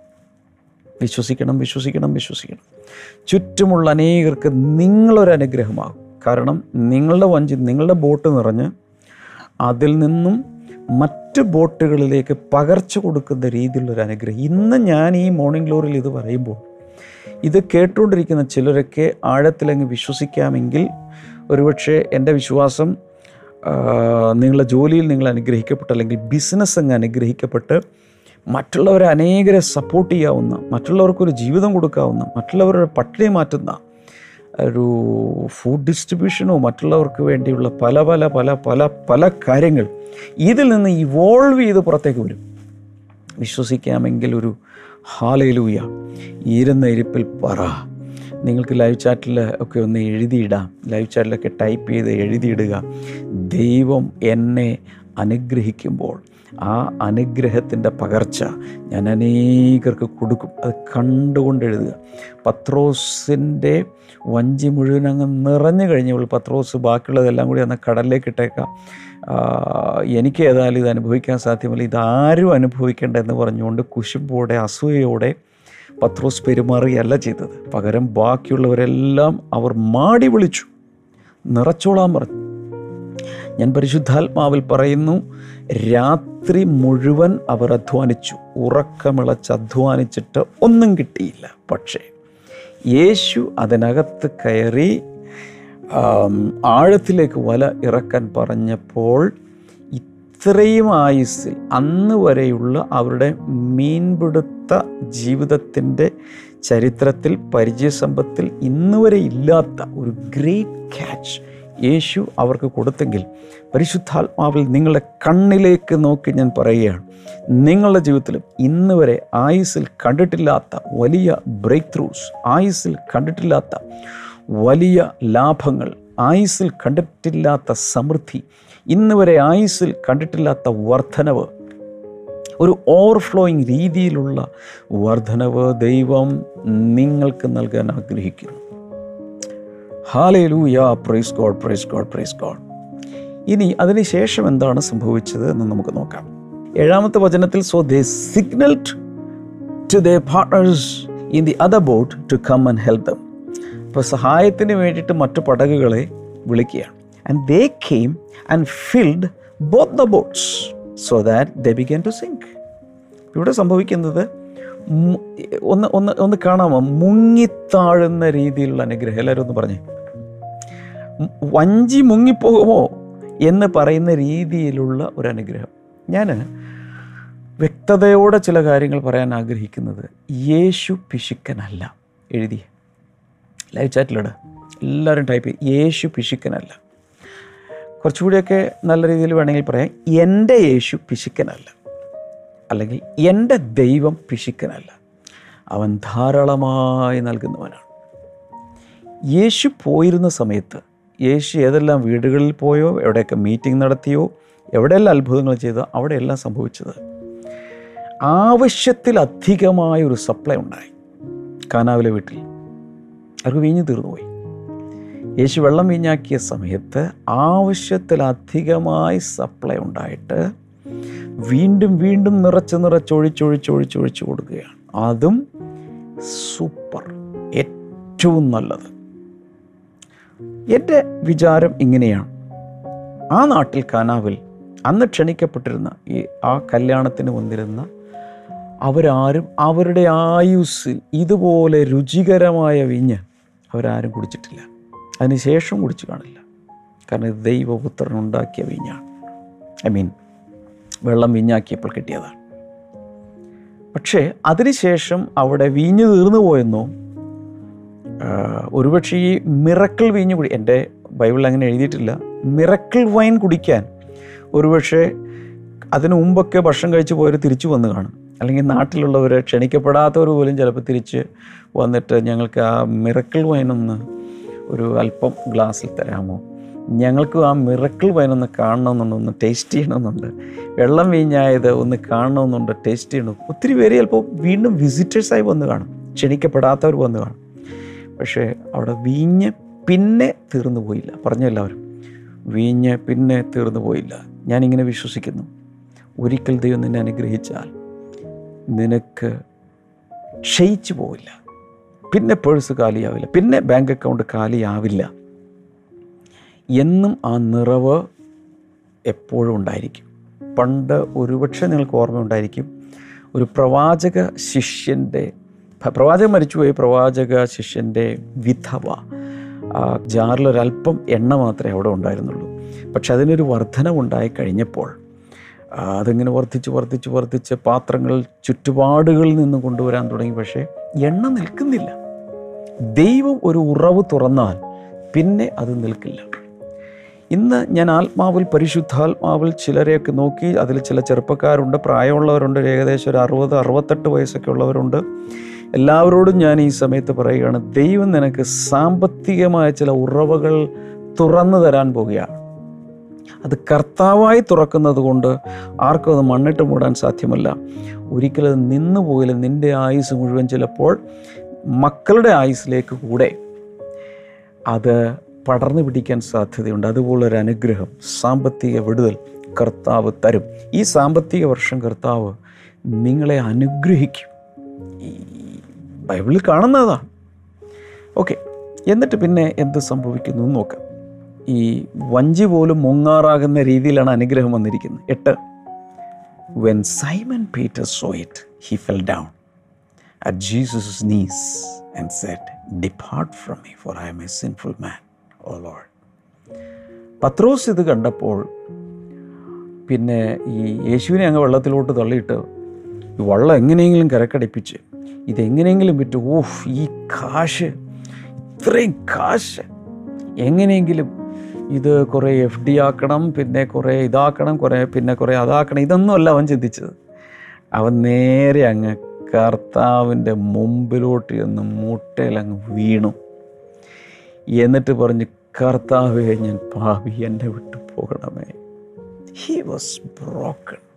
വിശ്വസിക്കണം വിശ്വസിക്കണം വിശ്വസിക്കണം. ചുറ്റുമുള്ള അനേകർക്ക് നിങ്ങളൊരനുഗ്രഹമാകും കാരണം നിങ്ങളുടെ വഞ്ചി നിങ്ങളുടെ ബോട്ട് നിറഞ്ഞ് അതിൽ നിന്നും മറ്റ് ബോട്ടുകളിലേക്ക് പകർച്ച കൊടുക്കുന്ന രീതിയിലുള്ളൊരു അനുഗ്രഹം. ഇന്ന് ഞാൻ ഈ മോർണിംഗ് ഗ്ലോറിയിൽ ഇത് പറയുമ്പോൾ ഇത് കേട്ടുകൊണ്ടിരിക്കുന്ന ചിലരൊക്കെ ആഴത്തിലങ്ങ് വിശ്വസിക്കാമെങ്കിൽ ഒരുപക്ഷെ എന്റെ വിശ്വാസം നിങ്ങളുടെ ജോലിയിൽ നിങ്ങൾ അനുഗ്രഹിക്കപ്പെട്ട് അല്ലെങ്കിൽ ബിസിനസ് അങ്ങ് അനുഗ്രഹിക്കപ്പെട്ട് മറ്റുള്ളവരെ അനേകരെ സപ്പോർട്ട് ചെയ്യാവുന്ന മറ്റുള്ളവർക്കൊരു ജീവിതം കൊടുക്കാവുന്ന മറ്റുള്ളവരുടെ പട്ടിണി മാറ്റുന്ന ഒരു ഫുഡ് ഡിസ്ട്രിബ്യൂഷനോ മറ്റുള്ളവർക്ക് വേണ്ടിയുള്ള പല പല പല പല പല കാര്യങ്ങൾ ഇതിൽ നിന്ന് ഇവോൾവ് ചെയ്ത് പുറത്തേക്ക് വരും. വിശ്വസിക്കാമെങ്കിൽ ഒരു ഹാലയിലൂയ ഇരുന്ന ഇരിപ്പിൽ പറ. നിങ്ങൾക്ക് ലൈവ് ചാറ്റിൽ ഒക്കെ ഒന്ന് എഴുതിയിടാം. ലൈവ് ചാറ്റിലൊക്കെ ടൈപ്പ് ചെയ്ത് എഴുതിയിടുക. ദൈവം എന്നെ അനുഗ്രഹിക്കുമ്പോൾ ആ അനുഗ്രഹത്തിന്റെ പകർച്ച ഞാൻ അനേകർക്ക് കൊടുക്കും. അത് കണ്ടുകൊണ്ട് എഴുതുക. പത്രോസിന്റെ വഞ്ചി മുഴുവൻ അങ്ങ് നിറഞ്ഞു കഴിഞ്ഞപ്പോൾ പത്രോസ് ബാക്കിയുള്ളതെല്ലാം കൂടി അന്ന് കടലിലേക്ക് ഇട്ടേക്കാം. എനിക്ക് ഏതായാലും ഇത് അനുഭവിക്കാൻ സാധ്യമല്ല. ഇതാരും അനുഭവിക്കേണ്ട എന്ന് പറഞ്ഞുകൊണ്ട് കുശുമ്പോടെ അസൂയയോടെ പത്രോസ് പെരുമാറുകയല്ല ചെയ്തത്. പകരം ബാക്കിയുള്ളവരെല്ലാം അവർ മാടി വിളിച്ചു. നിറച്ചോളാൻ പറഞ്ഞു. ഞാൻ പരിശുദ്ധാത്മാവിൽ പറയുന്നു രാത്രി മുഴുവൻ അവർ അധ്വാനിച്ചു. ഉറക്കമിളച്ച് അധ്വാനിച്ചിട്ട് ഒന്നും കിട്ടിയില്ല. പക്ഷേ യേശു അതിനകത്ത് കയറി ആഴത്തിലേക്ക് വല ഇറക്കാൻ പറഞ്ഞപ്പോൾ ഇത്രയും ആയുസ്സിൽ അന്ന് വരെയുള്ള അവരുടെ മീൻപിടുത്ത ജീവിതത്തിന്റെ ചരിത്രത്തിൽ പരിചയസമ്പത്തിൽ ഇന്ന് വരെ ഇല്ലാത്ത ഒരു ഗ്രേറ്റ് ക്യാച്ച് യേശു അവർക്ക് കൊടുത്തെങ്കിൽ പരിശുദ്ധാത്മാവിൽ നിങ്ങളുടെ കണ്ണിലേക്ക് നോക്കി ഞാൻ പറയുകയാണ് നിങ്ങളുടെ ജീവിതത്തിലും ഇന്ന് വരെ ആയുസ്സിൽ കണ്ടിട്ടില്ലാത്ത വലിയ ബ്രേക്ക് ത്രൂസ് ആയുസ്സിൽ കണ്ടിട്ടില്ലാത്ത വലിയ ലാഭങ്ങൾ ആയുസ്സിൽ കണ്ടിട്ടില്ലാത്ത സമൃദ്ധി ഇന്ന് വരെ ആയുസ്സിൽ കണ്ടിട്ടില്ലാത്ത വർധനവ് ഒരു ഓവർഫ്ലോയിങ് രീതിയിലുള്ള വർധനവ് ദൈവം നിങ്ങൾക്ക് നൽകാൻ ആഗ്രഹിക്കുന്നു. Hallelujah praise God praise God praise God ഇനി അതിനുശേഷം എന്താണ് സംഭവിച്ചത് എന്ന് നമുക്ക് നോക്കാം. ഏഴാമത്തെ വചനത്തിൽ so they signalled to they partners in the other boat to come and help them അപ്പോൾ സഹായത്തിന് വേണ്ടിയിട്ട് മറ്റു പടകുകളെ വിളിക്കുകയാണ്. And they came and filled both the boats so that the began to sink ഇവിടെ സംഭവിക്കുന്നത് ഒന്ന് ഒന്ന് ഒന്ന് കാണാമോ? മുങ്ങിത്താഴുന്ന രീതിയിലുള്ള അനുഗ്രഹം. എല്ലാവരും ഒന്ന് പറഞ്ഞേ. വഞ്ചി മുങ്ങിപ്പോകുമോ എന്ന് പറയുന്ന രീതിയിലുള്ള ഒരു അനുഗ്രഹം. ഞാൻ വ്യക്തതയോടെ ചില കാര്യങ്ങൾ പറയാൻ ആഗ്രഹിക്കുന്നത്. യേശു പിശുക്കനല്ല. എഴുതി ലൈവ് ചാറ്റിലിട എല്ലാവരും ടൈപ്പ് ചെയ്യും. യേശു പിശുക്കനല്ല. കുറച്ചുകൂടിയൊക്കെ നല്ല രീതിയിൽ വേണമെങ്കിൽ പറയാം. എന്റെ യേശു പിശുക്കനല്ല. അല്ലെങ്കിൽ എന്റെ ദൈവം പിശുക്കനല്ല. അവൻ ധാരാളമായി നൽകുന്നവനാണ്. യേശു പോയിരുന്ന സമയത്ത് യേശു ഏതെല്ലാം വീടുകളിൽ പോയോ എവിടെയൊക്കെ മീറ്റിംഗ് നടത്തിയോ എവിടെയെല്ലാം അത്ഭുതങ്ങൾ ചെയ്തോ അവിടെയെല്ലാം സംഭവിച്ചത്. ആവശ്യത്തിലധികമായ ഒരു സപ്ലൈ ഉണ്ടായി. കാനാവിലെ വീട്ടിൽ. അവർക്ക് വീഞ്ഞു തീർന്നുപോയി. യേശു വെള്ളം വീഞ്ഞാക്കിയ സമയത്ത് ആവശ്യത്തിലധികമായി സപ്ലൈ ഉണ്ടായിട്ട് വീണ്ടും വീണ്ടും നിറച്ച് നിറച്ചൊഴിച്ചൊഴിച്ചൊഴിച്ചൊഴിച്ച് കൊടുക്കുകയാണ്. അതും സൂപ്പർ ഏറ്റവും നല്ലത്. എന്റെ വിചാരം ഇങ്ങനെയാണ്. ആ നാട്ടിൽ കാനാവിൽ അന്ന് ക്ഷണിക്കപ്പെട്ടിരുന്ന ഈ ആ കല്യാണത്തിന് വന്നിരുന്ന അവരാരും അവരുടെ ആയുസ്സിൽ ഇതുപോലെ രുചികരമായ വിഞ്ഞ് അവരാരും കുടിച്ചിട്ടില്ല. അതിനുശേഷം കുടിച്ചു കാണില്ല. കാരണം ഇത് ദൈവപുത്രൻ ഉണ്ടാക്കിയ വീഞ്ഞാണ്. ഐ മീൻ വെള്ളം വീഞ്ഞാക്കിയപ്പോൾ കിട്ടിയതാണ്. പക്ഷേ അതിനുശേഷം അവിടെ വീഞ്ഞ് തീർന്നു പോയെന്നോ ഒരുപക്ഷെ ഈ മിറക്കിൾ വീഞ്ഞ് കുടി എന്റെ ബൈബിളിൽ അങ്ങനെ എഴുതിയിട്ടില്ല. മിറക്കിൾ വൈൻ കുടിക്കാൻ ഒരുപക്ഷെ അതിനു മുമ്പൊക്കെ ഭക്ഷണം കഴിച്ച് പോയവർ തിരിച്ചു വന്ന് കാണും. അല്ലെങ്കിൽ നാട്ടിലുള്ളവർ ക്ഷണിക്കപ്പെടാത്തവർ പോലും ചിലപ്പോൾ തിരിച്ച് വന്നിട്ട് ഞങ്ങൾക്ക് ആ മിറക്കിൾ വൈനൊന്ന് ഒരു അല്പം ഗ്ലാസ്സിൽ തരാമോ? ഞങ്ങൾക്ക് ആ മിറക്കിൾ വൈനൊന്ന് കാണണമെന്നുണ്ട് ഒന്ന് ടേസ്റ്റ് ചെയ്യണമെന്നുണ്ട്. വെള്ളം വീഞ്ഞായത് ഒന്ന് കാണണമെന്നുണ്ട് ടേസ്റ്റ് ചെയ്യണം ഒത്തിരി പേര് ചിലപ്പോൾ വീണ്ടും വിസിറ്റേഴ്സായി വന്ന് കാണും ക്ഷണിക്കപ്പെടാത്തവർ വന്ന് കാണും. പക്ഷേ അവിടെ വീഞ്ഞ് പിന്നെ തീർന്നു പോയില്ല. പറഞ്ഞു എല്ലാവരും? വീഞ്ഞ് പിന്നെ തീർന്നു പോയില്ല. ഞാനിങ്ങനെ വിശ്വസിക്കുന്നു. ഒരിക്കൽ ദൈവം നിന്നെ അനുഗ്രഹിച്ചാൽ നിനക്ക് ക്ഷയിച്ചു പോവില്ല. പിന്നെ പേഴ്സ് കാലിയാവില്ല. പിന്നെ ബാങ്ക് അക്കൗണ്ട് കാലിയാവില്ല. എന്നും ആ നിറവ് എപ്പോഴും ഉണ്ടായിരിക്കും. പണ്ട് ഒരുപക്ഷെ നിങ്ങൾക്ക് ഓർമ്മയുണ്ടായിരിക്കും. ഒരു പ്രവാചക ശിഷ്യന്റെ പ്രവാചകൻ മരിച്ചുപോയി പ്രവാചക ശിഷ്യന്റെ വിധവ. ആ ജാറിലൊരല്പം എണ്ണ മാത്രമേ അവിടെ ഉണ്ടായിരുന്നുള്ളൂ. പക്ഷെ അതിനൊരു വർധനവുണ്ടായി കഴിഞ്ഞപ്പോൾ അതിങ്ങനെ വർദ്ധിച്ച് വർദ്ധിച്ച് വർദ്ധിച്ച് പാത്രങ്ങൾ ചുറ്റുപാടുകളിൽ നിന്ന് കൊണ്ടുവരാൻ തുടങ്ങി. പക്ഷേ എണ്ണ നിൽക്കുന്നില്ല. ദൈവം ഒരു ഉറവ് തുറന്നാൽ പിന്നെ അത് നിൽക്കില്ല. ഇന്ന് ഞാൻ ആത്മാവിൽ പരിശുദ്ധാത്മാവിൽ ചിലരെയൊക്കെ നോക്കി അതിൽ ചില ചെറുപ്പക്കാരുണ്ട് പ്രായമുള്ളവരുണ്ട് ഏകദേശം ഒരു അറുപത് അറുപത്തെട്ട് വയസ്സൊക്കെ ഉള്ളവരുണ്ട്. എല്ലാവരോടും ഞാൻ ഈ സമയത്ത് പറയുകയാണ് ദൈവം നിനക്ക് സാമ്പത്തികമായ ചില ഉറവകൾ തുറന്നു തരാൻ പോവുകയാണ്. അത് കർത്താവായി തുറക്കുന്നത് കൊണ്ട് ആർക്കും അത് മണ്ണിട്ട് മൂടാൻ സാധ്യമല്ല. ഒരിക്കലും നിന്നു പോയാലും നിന്റെ ആയുസ് മുഴുവൻ ചിലപ്പോൾ മക്കളുടെ ആയുസ്സിലേക്ക് കൂടെ. അത് പടർന്നു പിടിക്കാൻ സാധ്യതയുണ്ട്. അതുപോലൊരു അനുഗ്രഹം സാമ്പത്തിക വിടുതൽ കർത്താവ് തരും. ഈ സാമ്പത്തിക വർഷം കർത്താവ് നിങ്ങളെ അനുഗ്രഹിക്കും. ഈ ബൈബിളിൽ കാണുന്നതാണ് ഓക്കെ എന്നിട്ട് പിന്നെ എന്ത് സംഭവിക്കുന്നു നോക്കാം. ഈ വഞ്ചി പോലും മുങ്ങാറാകുന്ന രീതിയിലാണ് അനുഗ്രഹം വന്നിരിക്കുന്നത് എട്ട് when Simon Peter saw it he fell down at Jesus knees and said depart from me for I'm a sinful man O Lord. പത്രോസ് ഇത് കണ്ടപ്പോൾ പിന്നെ ഈ യേശുവിനെ അങ്ങ് വെള്ളത്തിലോട്ട് തള്ളിയിട്ട് ഈ വള്ളം എങ്ങനെയെങ്കിലും കരക്കടിപ്പിച്ച് ഇതെങ്ങനെയെങ്കിലും വിറ്റ് ഓഫ് ഈ കാശ് ഇത്രയും കാശ് എങ്ങനെയെങ്കിലും ഇത് കുറേ എഫ് ഡി ആക്കണം പിന്നെ കുറേ ഇതാക്കണം കുറേ പിന്നെ കുറേ അതാക്കണം. ഇതൊന്നുമല്ല അവൻ ചിന്തിച്ചത്. അവൻ നേരെ അങ്ങ് കർത്താവിന്റെ മുമ്പിലോട്ട് ചെന്ന് മുട്ടയിൽ അങ്ങ് വീണു. എന്നിട്ട് പറഞ്ഞ് കർത്താവേ ഞാൻ പാവി എന്നെ വിട്ടു പോകണമേ. He was broken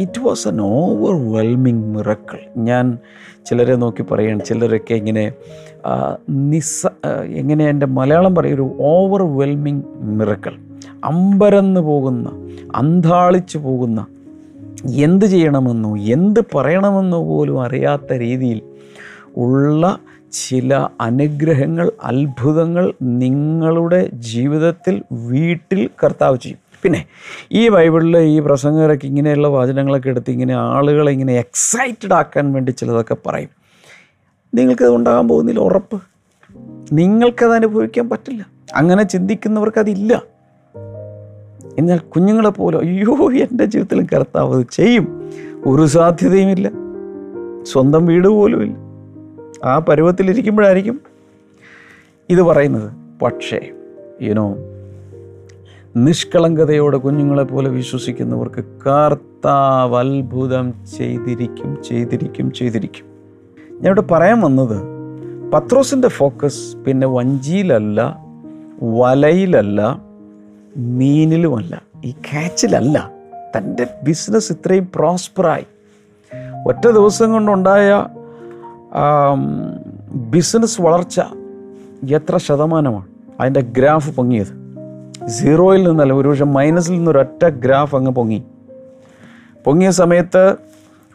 it was an overwhelming miracle ഞാൻ ചിലരെ നോക്കി പറയുകയാണ് ചിലരൊക്കെ ഇങ്ങനെ നിസ്സ എങ്ങനെ എന്റെ മലയാളം പറയും ഒരു ഓവർവെൽമിങ് മിറക്കിൾ അമ്പരന്ന് പോകുന്ന അന്താളിച്ചു പോകുന്ന എന്ത് ചെയ്യണമെന്നോ എന്ത് പറയണമെന്നോ പോലും അറിയാത്ത രീതിയിൽ ഉള്ള ചില അനുഗ്രഹങ്ങൾ അത്ഭുതങ്ങൾ നിങ്ങളുടെ ജീവിതത്തിൽ വീട്ടിൽ കർത്താവ് ചെയ്യും. പിന്നെ ഈ ബൈബിളിൽ ഈ പ്രസംഗരൊക്കെ ഇങ്ങനെയുള്ള വചനങ്ങളൊക്കെ എടുത്ത് ഇങ്ങനെ ആളുകളെ ഇങ്ങനെ എക്സൈറ്റഡ് ആക്കാൻ വേണ്ടി ചിലതൊക്കെ പറയും. നിങ്ങൾക്കത് ഉണ്ടാകാൻ പോകുന്നില്ല ഉറപ്പ്. നിങ്ങൾക്കത് അനുഭവിക്കാൻ പറ്റില്ല. അങ്ങനെ ചിന്തിക്കുന്നവർക്ക് അതില്ല. എന്നാൽ കുഞ്ഞുങ്ങളെ പോലെ അയ്യോ എന്റെ ജീവിതത്തിലും കർത്താവ് ചെയ്യും. ഒരു സാധ്യതയുമില്ല സ്വന്തം വീട് പോലുമില്ല ആ പരുവത്തിലിരിക്കുമ്പോഴായിരിക്കും ഇത് പറയുന്നത്. പക്ഷേ യുനോ നിഷ്കളങ്കതയോടെ കുഞ്ഞുങ്ങളെ പോലെ വിശ്വസിക്കുന്നവർക്ക് കർത്താവ് അത്ഭുതം ചെയ്തിരിക്കും ചെയ്തിരിക്കും ചെയ്തിരിക്കും. ഞാൻ ഇവിടെ പറയാൻ വന്നത് പത്രോസിന്റെ ഫോക്കസ് പിന്നെ വഞ്ചിയിലല്ല വലയിലല്ല മീനിലുമല്ല ഈ ക്യാച്ചിലല്ല തന്റെ ബിസിനസ് ഇത്രയും പ്രോസ്പറായി. ഒറ്റ ദിവസം കൊണ്ടുണ്ടായ ബിസിനസ് വളർച്ച എത്ര ശതമാനമാണ്? അതിന്റെ ഗ്രാഫ് പൊങ്ങിയത്. സീറോയിൽ നിന്നല്ല ഒരുപക്ഷെ മൈനസിൽ നിന്ന് ഒരൊറ്റ ഗ്രാഫ് അങ്ങ് പൊങ്ങി. പൊങ്ങിയ സമയത്ത്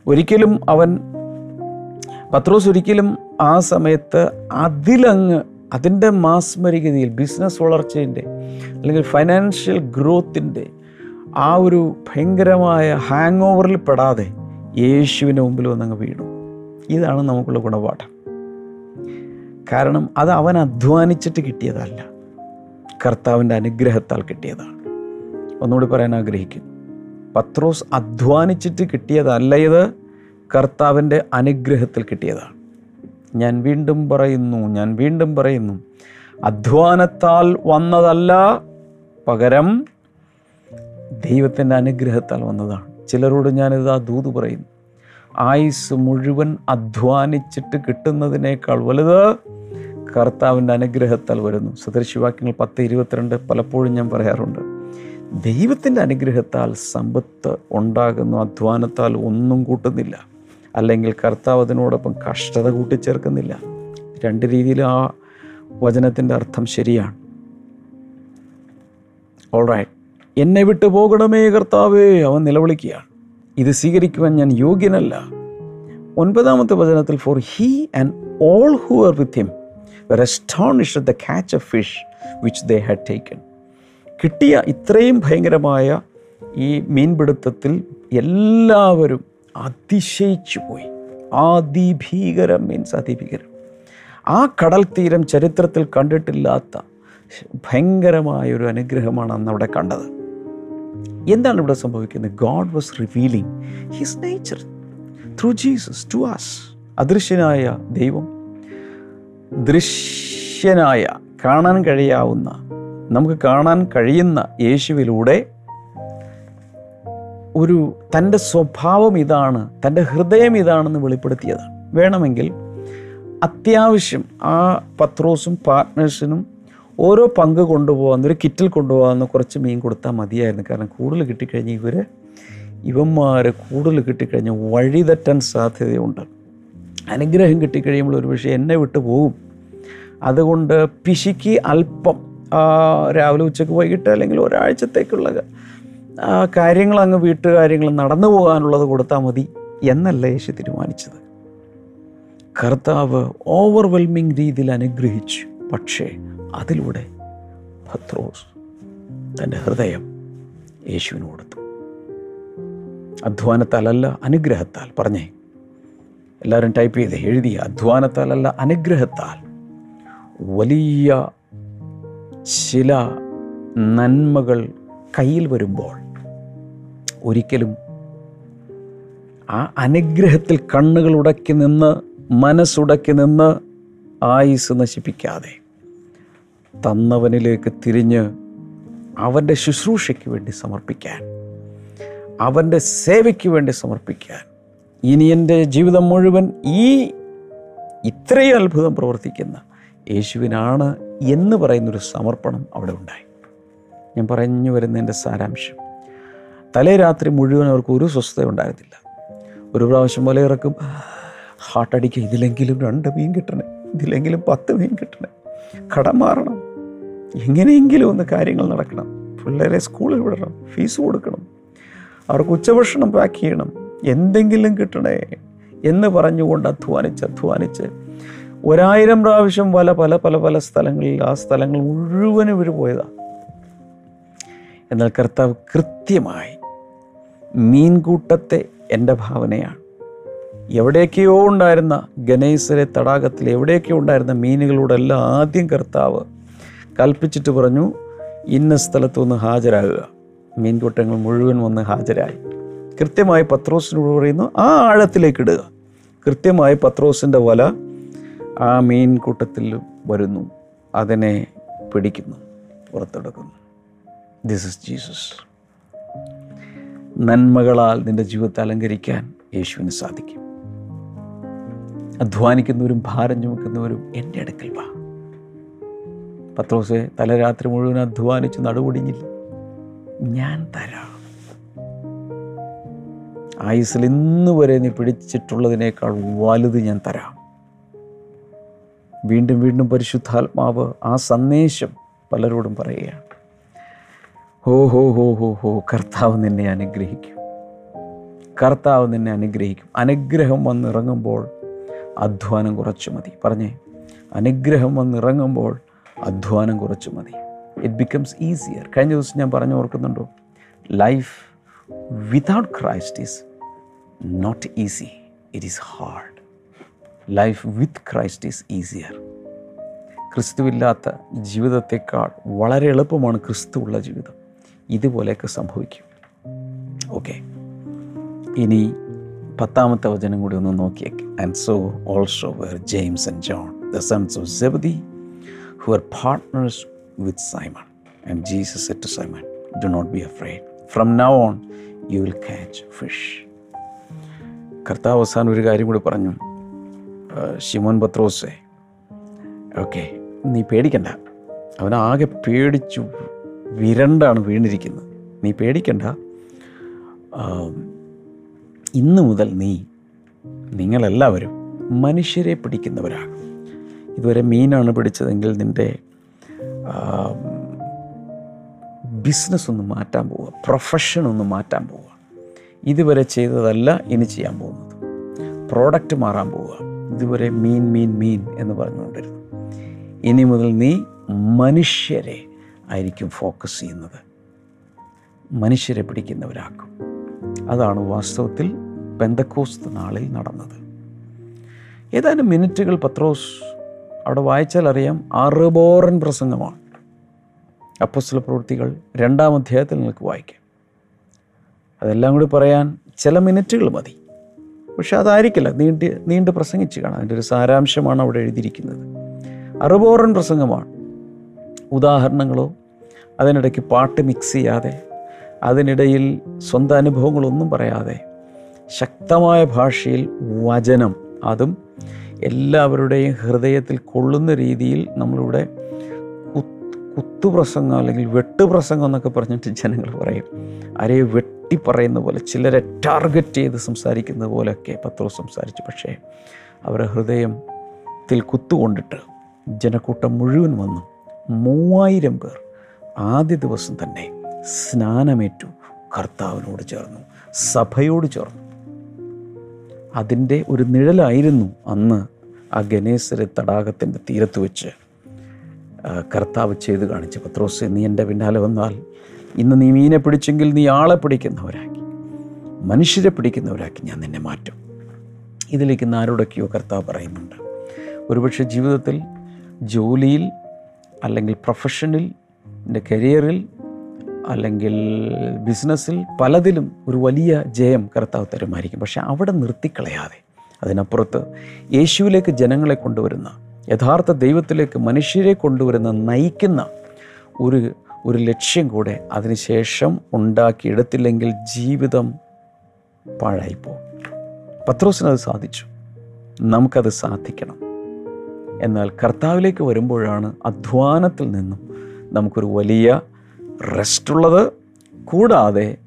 ഒരിക്കലും അവൻ പത്രോസ് ഒരിക്കലും ആ സമയത്ത് അതിലങ്ങ് അതിന്റെ മാസ്മരികതയിൽ ബിസിനസ് വളർച്ചയിന്റെ അല്ലെങ്കിൽ ഫൈനാൻഷ്യൽ ഗ്രോത്തിന്റെ ആ ഒരു ഭയങ്കരമായ ഹാങ് ഓവറിൽ പെടാതെ യേശുവിന്റെ മുമ്പിൽ വന്നങ്ങ് വീണു. ഇതാണ് നമുക്കുള്ള ഗുണപാഠം. കാരണം അത് അവൻ അധ്വാനിച്ചിട്ട് കിട്ടിയതല്ല. കർത്താവിന്റെ അനുഗ്രഹത്താൽ കിട്ടിയതാണ്. ഒന്നുകൂടി പറയാൻ ആഗ്രഹിക്കുന്നു പത്രോസ് അധ്വാനിച്ചിട്ട് കിട്ടിയതല്ല ഇത് കർത്താവിന്റെ അനുഗ്രഹത്തിൽ കിട്ടിയതാണ്. ഞാൻ വീണ്ടും പറയുന്നു ഞാൻ വീണ്ടും പറയുന്നു അധ്വാനത്താൽ വന്നതല്ല പകരം ദൈവത്തിന്റെ അനുഗ്രഹത്താൽ വന്നതാണ്. ചിലരോട് ഞാനിത് ആ ദൂത് പറയുന്നു ആയുസ് മുഴുവൻ അധ്വാനിച്ചിട്ട് കിട്ടുന്നതിനേക്കാൾ വലുത് കർത്താവിന്റെ അനുഗ്രഹത്താൽ വരുന്നു. സദൃശിവാക്യങ്ങൾ പത്ത് ഇരുപത്തിരണ്ട് പലപ്പോഴും ഞാൻ പറയാറുണ്ട്. ദൈവത്തിന്റെ അനുഗ്രഹത്താൽ സമ്പത്ത് ഉണ്ടാകുന്നു അധ്വാനത്താൽ ഒന്നും കൂട്ടുന്നില്ല. അല്ലെങ്കിൽ കർത്താവ് അതിനോടൊപ്പം കഷ്ടത കൂട്ടിച്ചേർക്കുന്നില്ല. രണ്ട് രീതിയിൽ ആ വചനത്തിന്റെ അർത്ഥം ശരിയാണ്. ഓൾറൈറ്റ് എന്നെ വിട്ടു പോകണമേ കർത്താവേ അവൻ നിലവിളിക്കുകയാണ്. ഇത് സ്വീകരിക്കുവാൻ ഞാൻ യോഗ്യനല്ല. ഒൻപതാമത്തെ വചനത്തിൽ for he and all who are with him were astonished at the catch of fish which they had. കിട്ടിയ ഇത്രയും ഭയങ്കരമായ ഈ മീൻപിടുത്തത്തിൽ എല്ലാവരും അതിശയിച്ചു പോയി. അതിഭീകരം മീൻസ് അതിഭീകരം. ആ കടൽ തീരം ചരിത്രത്തിൽ കണ്ടിട്ടില്ലാത്ത ഭയങ്കരമായ ഒരു അനുഗ്രഹമാണ് അന്ന് അവിടെ കണ്ടത്. എന്താണ് ഇവിടെ സംഭവിക്കുന്നത്? God was revealing his nature through Jesus to us അദൃശ്യനായ ദൈവം ദൃശ്യനായ കാണാൻ കഴിയാവുന്ന നമുക്ക് കാണാൻ കഴിയുന്ന യേശുവിലൂടെ ഒരു തന്റെ സ്വഭാവം ഇതാണ് തന്റെ ഹൃദയം ഇതാണെന്ന് വെളിപ്പെടുത്തിയതാണ്. വേണമെങ്കിൽ അത്യാവശ്യം ആ പത്രോസും പാർട്ട്നേഴ്സിനും ഓരോ പങ്ക് കൊണ്ടുപോകാൻ ഒരു കിറ്റിൽ കൊണ്ടുപോകാവുന്ന കുറച്ച് മീൻ കൊടുത്താൽ മതിയായിരുന്നു. കാരണം കൂടുതൽ കിട്ടിക്കഴിഞ്ഞ് ഇവർ ഇവന്മാർ കൂടുതൽ കിട്ടിക്കഴിഞ്ഞ് വഴിതെറ്റാൻ സാധ്യതയുണ്ട്. അനുഗ്രഹം കിട്ടിക്കഴിയുമ്പോൾ ഒരു പക്ഷേ എന്നെ വിട്ടു പോകും. അതുകൊണ്ട് പിശുക്കി അല്പം രാവിലെ ഉച്ചയ്ക്ക് വൈകിട്ട് അല്ലെങ്കിൽ ഒരാഴ്ചത്തേക്കുള്ള കാര്യങ്ങൾ അങ്ങ് വീട്ടുകാര്യങ്ങൾ നടന്നു പോകാനുള്ളത് കൊടുത്താൽ മതി എന്നല്ല യേശു തീരുമാനിച്ചത്. കർത്താവ് ഓവർവെൽമിങ് രീതിയിൽ അനുഗ്രഹിച്ചു. പക്ഷേ അതിലൂടെ ഭത്രോസ് തന്റെ ഹൃദയം യേശുവിന് കൊടുത്തു അധ്വാനത്താലല്ല അനുഗ്രഹത്താൽ. പറഞ്ഞേ. എല്ലാവരും ടൈപ്പ് ചെയ്ത് എഴുതി അധ്വാനത്താലല്ല അനുഗ്രഹത്താൽ. വലിയ ചില നന്മകൾ കയ്യിൽ വരുമ്പോൾ ഒരിക്കലും ആ അനുഗ്രഹത്തിൽ കണ്ണുകൾ ഉടക്കി നിന്ന് മനസ്സുടക്കി നിന്ന് ആയുസ് നശിപ്പിക്കാതെ തന്നവനിലേക്ക് തിരിഞ്ഞ് അവന്റെ ശുശ്രൂഷയ്ക്ക് വേണ്ടി സമർപ്പിക്കാൻ അവന്റെ സേവയ്ക്ക് വേണ്ടി സമർപ്പിക്കാൻ ഇനി എന്റെ ജീവിതം മുഴുവൻ ഈ ഇത്രയും അത്ഭുതം പ്രവർത്തിക്കുന്ന യേശുവിനാണ് എന്ന് പറയുന്നൊരു സമർപ്പണം അവിടെ ഉണ്ടായി. ഞാൻ പറഞ്ഞു വരുന്നതിന്റെ സാരാംശം. തലേ രാത്രി മുഴുവൻ അവർക്ക് ഒരു സ്വസ്ഥത ഉണ്ടായിരുന്നില്ല. ഒരു പ്രാവശ്യം പോലെ ഹാർട്ട് അടിക്കുക ഇതിലെങ്കിലും രണ്ട് മീൻ കിട്ടണേ. ഇതിലെങ്കിലും പത്ത് മീൻ കിട്ടണേ. കടം മാറണം. എങ്ങനെയെങ്കിലും ഒന്ന് കാര്യങ്ങൾ നടക്കണം. പിള്ളേരെ സ്കൂളിൽ വിടണം. ഫീസ് കൊടുക്കണം. അവർക്ക് ഉച്ചഭക്ഷണം പാക്ക് ചെയ്യണം. എന്തെങ്കിലും കിട്ടണേ എന്ന് പറഞ്ഞുകൊണ്ട് അധ്വാനിച്ച് അധ്വാനിച്ച് ഒരായിരം പ്രാവശ്യം വല പല പല പല സ്ഥലങ്ങളിൽ ആ സ്ഥലങ്ങൾ മുഴുവനും ഇവർ പോയതാണ് എന്നാൽ കർത്താവ് കൃത്യമായി മീൻകൂട്ടത്തെ എന്റെ ഭാവനയാണ്. എവിടെയൊക്കെയോ ഉണ്ടായിരുന്ന ഗണേശരെ തടാകത്തിൽ എവിടെയൊക്കെയോ ഉണ്ടായിരുന്ന മീനുകളോടെല്ലാം ആദ്യം കർത്താവ് കൽപ്പിച്ചിട്ട് പറഞ്ഞു ഇന്ന സ്ഥലത്തൊന്ന് ഹാജരാകുക. മീൻകൂട്ടങ്ങൾ മുഴുവൻ വന്ന് ഹാജരായി. കൃത്യമായി പത്രോസിനോട് പറയുന്നു ആ ആഴത്തിലേക്ക് ഇടുക. കൃത്യമായി പത്രോസിന്റെ വല ആ മീൻ കൂട്ടത്തിൽ വരുന്നു അതിനെ പിടിക്കുന്നു പുറത്തെടുക്കുന്നു. ദിസ് ഇസ് ജീസസ് നന്മകളാൽ നിന്റെ ജീവിതത്തെ അലങ്കരിക്കാൻ യേശുവിന് സാധിക്കും. അധ്വാനിക്കുന്നവരും ഭാരം ചുമക്കുന്നവരും എന്റെ അടുക്കൽ വാ. പത്രോസെ തലരാത്രി മുഴുവൻ അധ്വാനിച്ച് നടുപൊടിഞ്ഞില്ല ഞാൻ തരാം. ആയുസിൽ ഇന്ന് വരെ നീ പിടിച്ചിട്ടുള്ളതിനേക്കാൾ വലുത് ഞാൻ തരാം. വീണ്ടും വീണ്ടും പരിശുദ്ധാത്മാവ് ആ സന്ദേശം പലരോടും പറയുകയാണ്. ഹോ ഹോ ഹോ ഹോ ഹോ കർത്താവ് നിന്നെ അനുഗ്രഹിക്കും. കർത്താവ് നിന്നെ അനുഗ്രഹിക്കും. അനുഗ്രഹം വന്നിറങ്ങുമ്പോൾ അധ്വാനം കുറച്ച് മതി. പറഞ്ഞേ അനുഗ്രഹം വന്നിറങ്ങുമ്പോൾ അധ്വാനം കുറച്ച് മതി. ഇറ്റ് ബിക്കംസ് ഈസിയർ കഴിഞ്ഞ ദിവസം ഞാൻ പറഞ്ഞു ഓർക്കുന്നുണ്ടോ? Life without Christ is not easy it is hard life with Christ is easier ക്രിസ്തുവില്ലാത്ത ജീവിതത്തെക്കാൾ വളരെ എളുപ്പമാണ് ക്രിസ്തു ഉള്ള ജീവിതം. ഇതുപോലെയൊക്കെ സംഭവിക്കും. ഓക്കെ ഇനി പത്താമത്തെ വചനം കൂടി ഒന്ന് നോക്കിയേക്ക്. And so also were James and John the sons of Zebedee who are partners with Simon and Jesus said Simon do not be afraid from now on you will catch fish കർത്താവ് അവസാനം ഒരു കാര്യം കൂടി പറഞ്ഞു. Shimon ബത്രോസെ okay നീ പേടിക്കണ്ട. അവനാകെ പേടിച്ചു വിരണ്ടാണ് വീണിരിക്കുന്നത്. നീ പേടിക്കണ്ട. ഇന്ന് മുതൽ നീ നിങ്ങളെല്ലാവരും മനുഷ്യരെ പിടിക്കുന്നവരാകും. ഇതുവരെ മീനാണ് പിടിച്ചതെങ്കിൽ നിന്റെ ബിസിനസ് ഒന്ന് മാറ്റാൻ പോവുക. പ്രൊഫഷൻ ഒന്ന് മാറ്റാൻ പോവുക. ഇതുവരെ ചെയ്തതല്ല ഇനി ചെയ്യാൻ പോകുന്നത്. പ്രോഡക്റ്റ് മാറാൻ പോവുക. ഇതുവരെ മീൻ മീൻ മീൻ എന്ന് പറഞ്ഞുകൊണ്ടിരുന്നു. ഇനി മുതൽ നീ മനുഷ്യരെ ആയിരിക്കും ഫോക്കസ് ചെയ്യുന്നത്. മനുഷ്യരെ പിടിക്കുന്നവരാക്കും. അതാണ് വാസ്തവത്തിൽ പെന്തക്കോസ്ത് നാളിൽ നടന്നത്. ഏതാനും മിനിറ്റുകൾ പത്രോസ് അവിടെ വായിച്ചാൽ അറിയാം അറുബോറൻ പ്രസംഗമാണ്. അപ്പസ്തല പ്രവൃത്തികൾ രണ്ടാം അധ്യായത്തിൽ നിങ്ങൾക്ക് വായിക്കാം. അതെല്ലാം കൂടി പറയാൻ ചില മിനിറ്റുകൾ മതി. പക്ഷെ അതായിരിക്കില്ല. നീണ്ട് നീണ്ട് പ്രസംഗിച്ച് കാണാം. അതിന്റെ ഒരു സാരാംശമാണ് അവിടെ എഴുതിയിരിക്കുന്നത്. അറുബോറൻ പ്രസംഗമാണ്. ഉദാഹരണങ്ങളോ അതിനിടയ്ക്ക് പാട്ട് മിക്സ് ചെയ്യാതെ അതിനിടയിൽ സ്വന്തം അനുഭവങ്ങളൊന്നും പറയാതെ ശക്തമായ ഭാഷയിൽ വചനം അതും എല്ലാവരുടെയും ഹൃദയത്തിൽ കൊള്ളുന്ന രീതിയിൽ നമ്മളിവിടെ കുത്തുപ്രസംഗം അല്ലെങ്കിൽ വെട്ടുപ്രസംഗം എന്നൊക്കെ പറഞ്ഞിട്ട് ജനങ്ങൾ പറയും. ആരെയോ വെട്ടി പറയുന്ന പോലെ ചിലരെ ടാർഗറ്റ് ചെയ്ത് സംസാരിക്കുന്ന പോലെയൊക്കെ പത്രോ സംസാരിച്ചു. പക്ഷേ അവരുടെ ഹൃദയത്തിൽ കുത്തുകൊണ്ടിട്ട് ജനക്കൂട്ടം മുഴുവൻ വന്നു. മൂവായിരം പേർ ആദ്യ ദിവസം തന്നെ സ്നാനമേറ്റു കർത്താവിനോട് ചേർന്നു സഭയോട് ചേർന്നു. അതിന്റെ ഒരു നിഴലായിരുന്നു അന്ന് ആ ഗണേശ്വര തടാകത്തിന്റെ തീരത്ത് വെച്ച് കർത്താവ് ചെയ്ത് കാണിച്ചു പത്രോസ് നീ എന്റെ പിന്നാലെ വന്നാൽ ഇന്ന് നീ മീനെ പിടിച്ചെങ്കിൽ നീ ആളെ പിടിക്കുന്നവരാക്കി. മനുഷ്യരെ പിടിക്കുന്നവരാക്കി ഞാൻ നിന്നെ മാറ്റും. ഇതിലേക്ക് ആരോടൊക്കെയോ കർത്താവ് പറയുന്നുണ്ട്. ഒരുപക്ഷെ ജീവിതത്തിൽ ജോലിയിൽ അല്ലെങ്കിൽ പ്രൊഫഷനിൽ എന്റെ കരിയറിൽ അല്ലെങ്കിൽ ബിസിനസ്സിൽ പലതിലും ഒരു വലിയ ജയം കർത്താവ് തരുമായിരിക്കും. പക്ഷെ അവിടെ നിർത്തിക്കളയാതെ അതിനപ്പുറത്ത് യേശുവിലേക്ക് ജനങ്ങളെ കൊണ്ടുവരുന്ന യഥാർത്ഥ ദൈവത്തിലേക്ക് മനുഷ്യരെ കൊണ്ടുവരുന്ന നയിക്കുന്ന ഒരു ഒരു ലക്ഷ്യം കൂടെ അതിനുശേഷം ഉണ്ടാക്കിയെടുത്തില്ലെങ്കിൽ ജീവിതം പാഴായിപ്പോകും പത്രോസിനത് സാധിച്ചു. നമുക്കത് സാധിക്കണം. എന്നാൽ കർത്താവിലേക്ക് വരുമ്പോഴാണ് അധ്വാനത്തിൽ നിന്നും നമുക്കൊരു വലിയ റെസ്റ്റുള്ളത് കൂടാതെ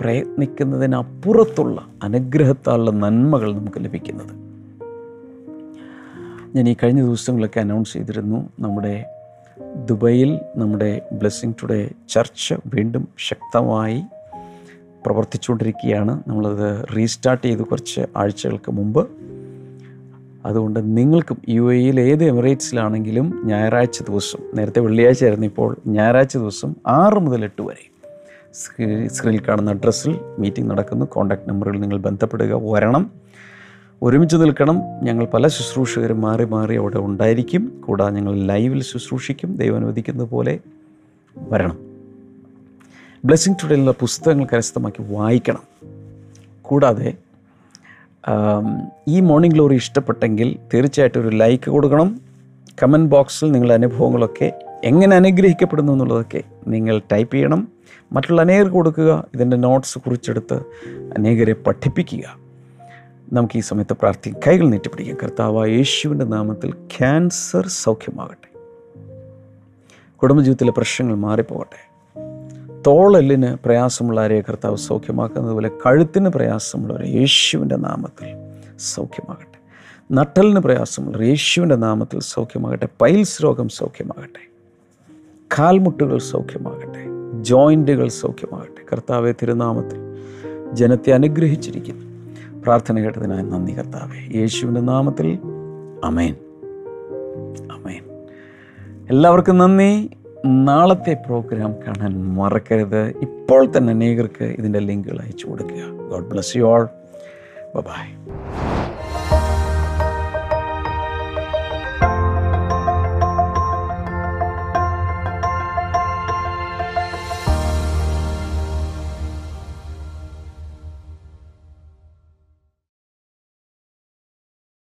പ്രയത്നിക്കുന്നതിനപ്പുറത്തുള്ള അനുഗ്രഹത്താലുള്ള നന്മകൾ നമുക്ക് ലഭിക്കുന്നത്. ഞാൻ ഈ കഴിഞ്ഞ ദിവസങ്ങളൊക്കെ അനൗൺസ് ചെയ്തിരുന്നു നമ്മുടെ ദുബൈയിൽ നമ്മുടെ ബ്ലെസ്സിങ് ടുഡേ ചർച്ച് വീണ്ടും ശക്തമായി പ്രവർത്തിച്ചുകൊണ്ടിരിക്കുകയാണ്. നമ്മളത് റീസ്റ്റാർട്ട് ചെയ്തു കുറച്ച് ആഴ്ചകൾക്ക് മുമ്പ്. അതുകൊണ്ട് നിങ്ങൾക്കും യു എയിൽ ഏത് എമിറേറ്റ്സിലാണെങ്കിലും ഞായറാഴ്ച ദിവസം നേരത്തെ വെള്ളിയാഴ്ച ആയിരുന്നു ഇപ്പോൾ ഞായറാഴ്ച ദിവസം ആറ് മുതൽ എട്ട് വരെ സ്ക്രീ- സ്ക്രീനിൽ കാണുന്ന അഡ്രസ്സിൽ മീറ്റിംഗ് നടക്കുന്നു. കോൺടാക്ട് നമ്പറുകൾ നിങ്ങൾ ബന്ധപ്പെടുക വരണം. ഒരുമിച്ച് നിൽക്കണം. ഞങ്ങൾ പല ശുശ്രൂഷകരും മാറി മാറി അവിടെ ഉണ്ടായിരിക്കും. കൂടാതെ ഞങ്ങൾ ലൈവിൽ ശുശ്രൂഷിക്കും. ദൈവം അനുവദിക്കുന്ന പോലെ വരണം. ബ്ലെസ്സിങ് ടുഡേയിലുള്ള പുസ്തകങ്ങൾ കരസ്ഥമാക്കി വായിക്കണം. കൂടാതെ ഈ മോർണിംഗ് ഗ്ലോറി ഇഷ്ടപ്പെട്ടെങ്കിൽ തീർച്ചയായിട്ടും ഒരു ലൈക്ക് കൊടുക്കണം. കമന്റ് ബോക്സിൽ നിങ്ങളുടെ അനുഭവങ്ങളൊക്കെ എങ്ങനെ അനുഗ്രഹിക്കപ്പെടുന്നു എന്നുള്ളതൊക്കെ നിങ്ങൾ ടൈപ്പ് ചെയ്യണം. മറ്റുള്ള അനേകർക്ക് കൊടുക്കുക. ഇതിന്റെ നോട്ട്സ് കുറിച്ചെടുത്ത് അനേകരെ പഠിപ്പിക്കുക. നമുക്ക് ഈ സമയത്ത് പ്രാർത്ഥിക്കും കൈകൾ നീട്ടിപ്പിടിക്കാം കർത്താവ് യേശുവിന്റെ നാമത്തിൽ ക്യാൻസർ സൗഖ്യമാകട്ടെ. കുടുംബജീവിതത്തിലെ പ്രശ്നങ്ങൾ മാറിപ്പോകട്ടെ. തോളെല്ലിന് പ്രയാസമുള്ള ആരെയെ കർത്താവ് സൗഖ്യമാക്കുന്നതുപോലെ കഴുത്തിന് പ്രയാസമുള്ളവരെ യേശുവിന്റെ നാമത്തിൽ സൗഖ്യമാകട്ടെ. നട്ടലിന് പ്രയാസമുള്ളവർ യേശുവിന്റെ നാമത്തിൽ സൗഖ്യമാകട്ടെ. പൈൽസ് രോഗം സൗഖ്യമാകട്ടെ. കാൽമുട്ടുകൾ സൗഖ്യമാകട്ടെ. ജോയിന്റുകൾ സൗഖ്യമാകട്ടെ. കർത്താവെ തിരുനാമത്തിൽ ജനത്തെ അനുഗ്രഹിച്ചിരിക്കുന്നു. പ്രാർത്ഥന കേട്ടതിനായി നന്ദി കർത്താവേ. യേശുവിന്റെ നാമത്തിൽ അമേൻ അമേൻ എല്ലാവർക്കും നന്ദി. നാളത്തെ പ്രോഗ്രാം കാണാൻ മറക്കരുത്. ഇപ്പോൾ തന്നെ അനേകർക്ക് ഇതിന്റെ ലിങ്കുകൾ അയച്ചു കൊടുക്കുക. God bless you all. Bye.